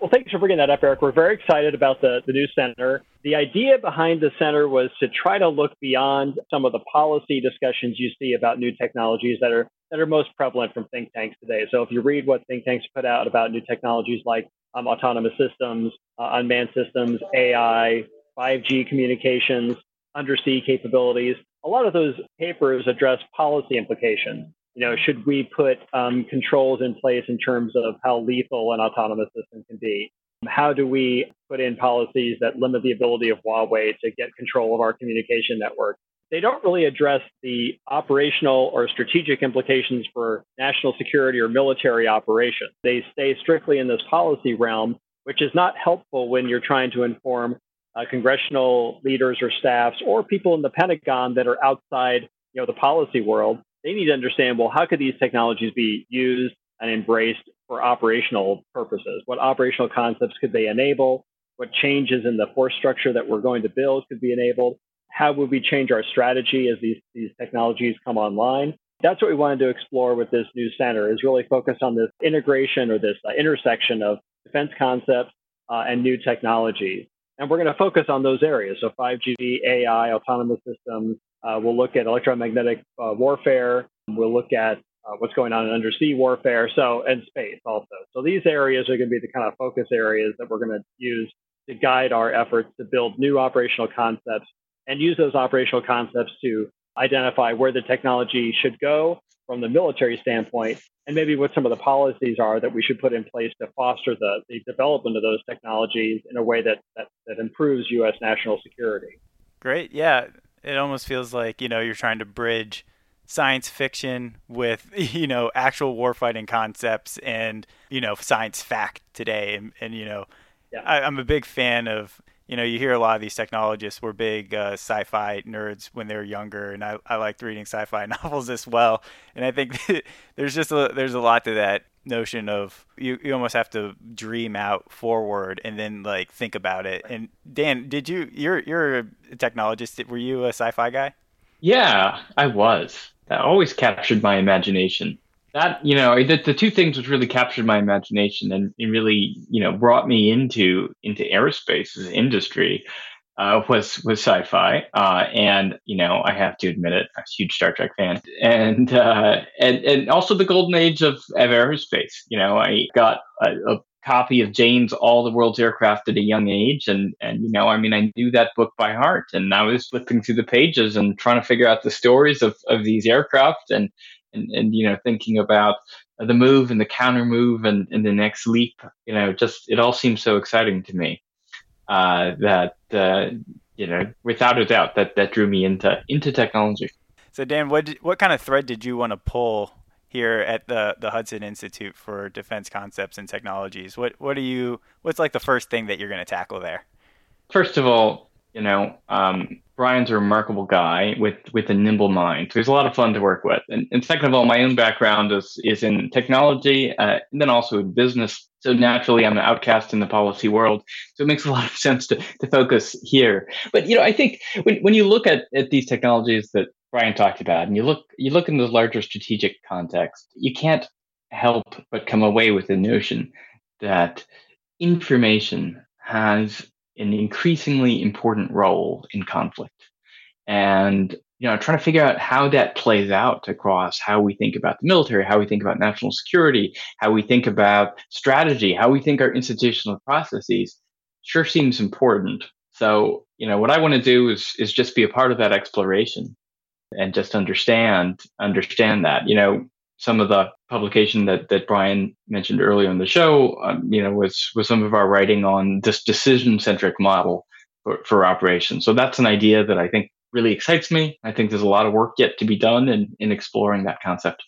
Well, thanks for bringing that up, Eric. We're very excited about the, the new center. The idea behind the center was to try to look beyond some of the policy discussions you see about new technologies that are that are most prevalent from think tanks today. So if you read what think tanks put out about new technologies like um, autonomous systems, uh, unmanned systems, AI, 5G communications, undersea capabilities, a lot of those papers address policy implications you know, should we put um, controls in place in terms of how lethal an autonomous system can be? How do we put in policies that limit the ability of Huawei to get control of our communication network? They don't really address the operational or strategic implications for national security or military operations. They stay strictly in this policy realm, which is not helpful when you're trying to inform uh, congressional leaders or staffs or people in the Pentagon that are outside you know, the policy world they need to understand well, how could these technologies be used and embraced for operational purposes? What operational concepts could they enable? What changes in the force structure that we're going to build could be enabled? How would we change our strategy as these, these technologies come online? That's what we wanted to explore with this new center is really focused on this integration or this uh, intersection of defense concepts uh, and new technologies. And we're going to focus on those areas. So 5G, AI, autonomous systems. Uh, we'll look at electromagnetic uh, warfare. We'll look at uh, what's going on in undersea warfare. So, and space also. So these areas are going to be the kind of focus areas that we're going to use to guide our efforts to build new operational concepts and use those operational concepts to identify where the technology should go from the military standpoint and maybe what some of the policies are that we should put in place to foster the, the development of those technologies in a way that, that, that improves U.S. national security. Great. Yeah. It almost feels like, you know, you're trying to bridge science fiction with, you know, actual warfighting concepts and, you know, science fact today. And, and you know, yeah. I, I'm a big fan of you know, you hear a lot of these technologists were big uh, sci-fi nerds when they were younger, and I, I liked reading sci-fi novels as well. And I think there's just a, there's a lot to that notion of you, you almost have to dream out forward and then like think about it. And Dan, did you you're you're a technologist? Were you a sci-fi guy? Yeah, I was. That always captured my imagination that you know the, the two things which really captured my imagination and, and really you know brought me into into aerospace as an industry uh, was was sci-fi. Uh, and you know I have to admit it I'm a huge Star Trek fan. And uh, and and also the golden age of, of aerospace. You know I got a, a copy of Jane's All the World's Aircraft at a young age. And and you know I mean I knew that book by heart. And I was flipping through the pages and trying to figure out the stories of of these aircraft. And and, and you know thinking about the move and the counter move and, and the next leap you know just it all seems so exciting to me. Uh, that uh, you know without a doubt that that drew me into into technology. So dan what did, what kind of thread did you want to pull here at the the Hudson Institute for Defense Concepts and Technologies? What what are you what's like the first thing that you're going to tackle there? First of all you know, um, Bryan's a remarkable guy with with a nimble mind. So he's a lot of fun to work with. And, and second of all, my own background is is in technology uh, and then also in business. So naturally, I'm an outcast in the policy world. So it makes a lot of sense to to focus here. But you know, I think when when you look at at these technologies that Bryan talked about, and you look you look in the larger strategic context, you can't help but come away with the notion that information has an increasingly important role in conflict. And you know, trying to figure out how that plays out across how we think about the military, how we think about national security, how we think about strategy, how we think our institutional processes sure seems important. So, you know, what I want to do is is just be a part of that exploration and just understand understand that. You know, some of the publication that, that Bryan mentioned earlier in the show, um, you know, was, was some of our writing on this decision centric model for, for operations. So that's an idea that I think really excites me. I think there's a lot of work yet to be done in, in exploring that concept.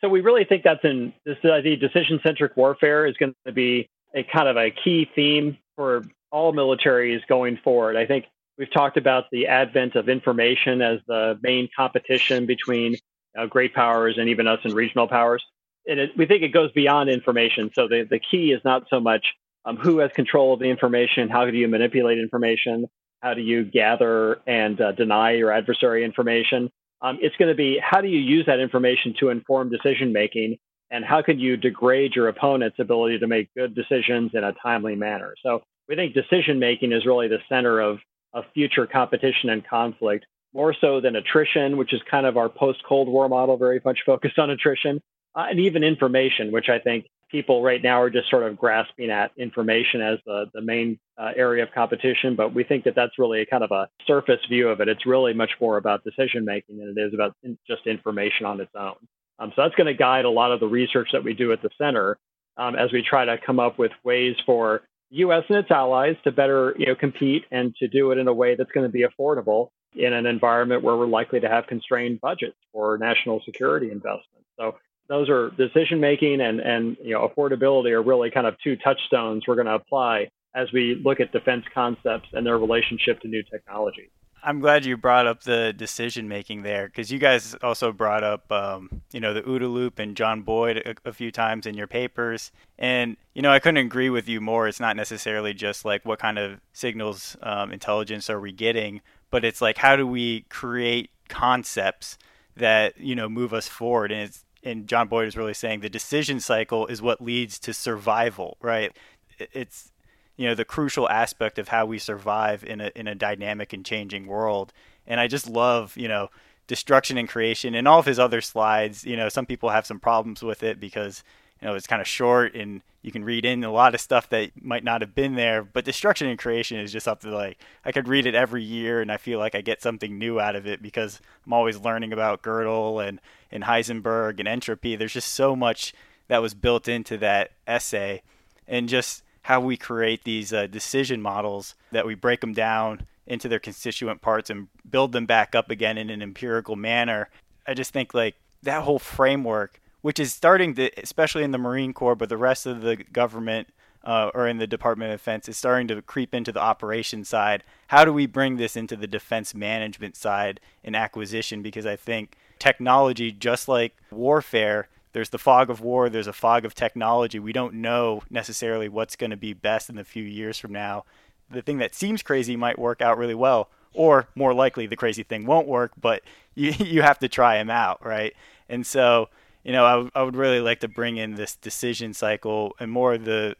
So we really think that's in this idea decision centric warfare is going to be a kind of a key theme for all militaries going forward. I think we've talked about the advent of information as the main competition between uh, great powers and even us in regional powers. And it, we think it goes beyond information. So the, the key is not so much um, who has control of the information, how do you manipulate information, how do you gather and uh, deny your adversary information. Um, it's going to be how do you use that information to inform decision making, and how can you degrade your opponent's ability to make good decisions in a timely manner. So we think decision making is really the center of, of future competition and conflict more so than attrition, which is kind of our post Cold War model, very much focused on attrition, uh, and even information, which I think people right now are just sort of grasping at information as the, the main uh, area of competition. But we think that that's really a kind of a surface view of it. It's really much more about decision making than it is about just information on its own. Um, so that's going to guide a lot of the research that we do at the center um, as we try to come up with ways for U.S. and its allies to better, you know, compete and to do it in a way that's going to be affordable in an environment where we're likely to have constrained budgets for national security investments. So those are decision making and and you know affordability are really kind of two touchstones we're going to apply as we look at defense concepts and their relationship to new technology. I'm glad you brought up the decision making there because you guys also brought up, um, you know, the OODA loop and John Boyd a, a, few times in your papers. And, you know, I couldn't agree with you more. It's not necessarily just like what kind of signals um, intelligence are we getting, but it's like how do we create concepts that you know move us forward and it's and John Boyd is really saying the decision cycle is what leads to survival right it's you know the crucial aspect of how we survive in a in a dynamic and changing world. And I just love you know destruction and creation and all of his other slides. You know some people have some problems with it because you know it's kind of short and you can read in a lot of stuff that might not have been there. But destruction and creation is just something like I could read it every year and I feel like I get something new out of it because I'm always learning about Gödel and and Heisenberg and entropy. There's just so much that was built into that essay and just how we create these uh, decision models that we break them down into their constituent parts and build them back up again in an empirical manner. I just think like that whole framework, which is starting to, especially in the Marine Corps, but the rest of the government uh, or in the Department of Defense, is starting to creep into the operations side. How do we bring this into the defense management side and acquisition? Because I think technology, just like warfare, there's the fog of war, there's a fog of technology. We don't know necessarily what's going to be best in the few years from now. The thing that seems crazy might work out really well, or more likely the crazy thing won't work, but you, you have to try them out, right? And so, you know, I, would really like to bring in this decision cycle and more of the,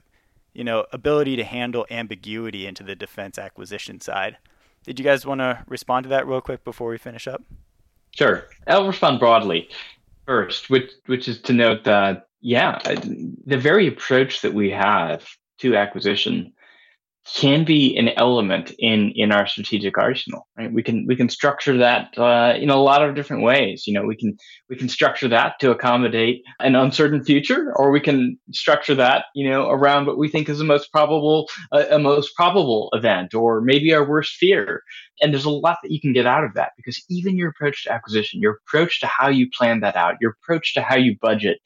you know, ability to handle ambiguity into the defense acquisition side. Did you guys want to respond to that real quick before we finish up? Sure. I'll respond broadly first, which which is to note that yeah, the very approach that we have to acquisition can be an element in in our strategic arsenal right? We can we can structure that uh, in a lot of different ways. You know we can we can structure that to accommodate an uncertain future or we can structure that you know around what we think is the most probable uh, a most probable event or maybe our worst fear. And there's a lot that you can get out of that because even your approach to acquisition your approach to how you plan that out your approach to how you budget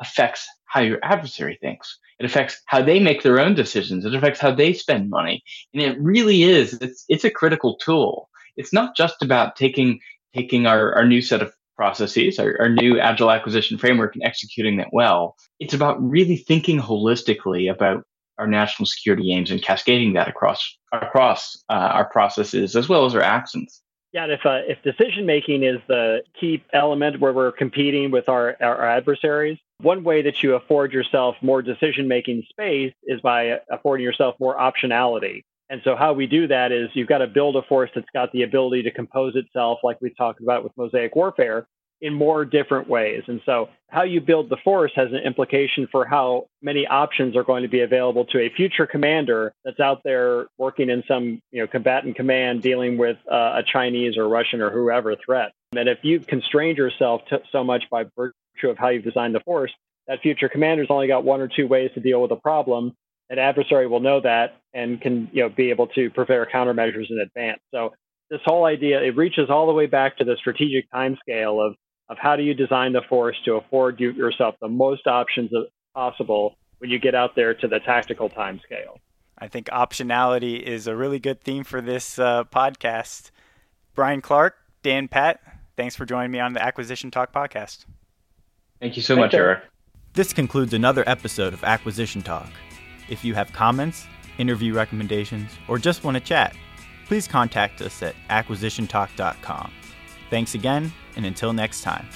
affects how your adversary thinks it affects how they make their own decisions. It affects how they spend money. And it really is, it's, it's a critical tool. It's not just about taking, taking our, our new set of processes, our, our new agile acquisition framework and executing that well. It's about really thinking holistically about our national security aims and cascading that across, across uh, our processes as well as our actions. Yeah, if uh, if decision making is the key element where we're competing with our, our adversaries, one way that you afford yourself more decision making space is by affording yourself more optionality. And so, how we do that is you've got to build a force that's got the ability to compose itself, like we talked about with mosaic warfare, in more different ways. And so, how you build the force has an implication for how many options are going to be available to a future commander that's out there working in some you know combatant command dealing with uh, a Chinese or Russian or whoever threat. And if you've constrained yourself to, so much by virtue of how you've designed the force, that future commander's only got one or two ways to deal with a problem. An adversary will know that and can you know be able to prepare countermeasures in advance. So this whole idea it reaches all the way back to the strategic timescale of of how do you design the force to afford you, yourself the most options possible when you get out there to the tactical time scale. I think optionality is a really good theme for this uh, podcast. Bryan Clark, Dan Patt, thanks for joining me on the Acquisition Talk podcast. Thank you so Thank much, you. Eric. This concludes another episode of Acquisition Talk. If you have comments, interview recommendations, or just want to chat, please contact us at acquisitiontalk.com. Thanks again, and until next time.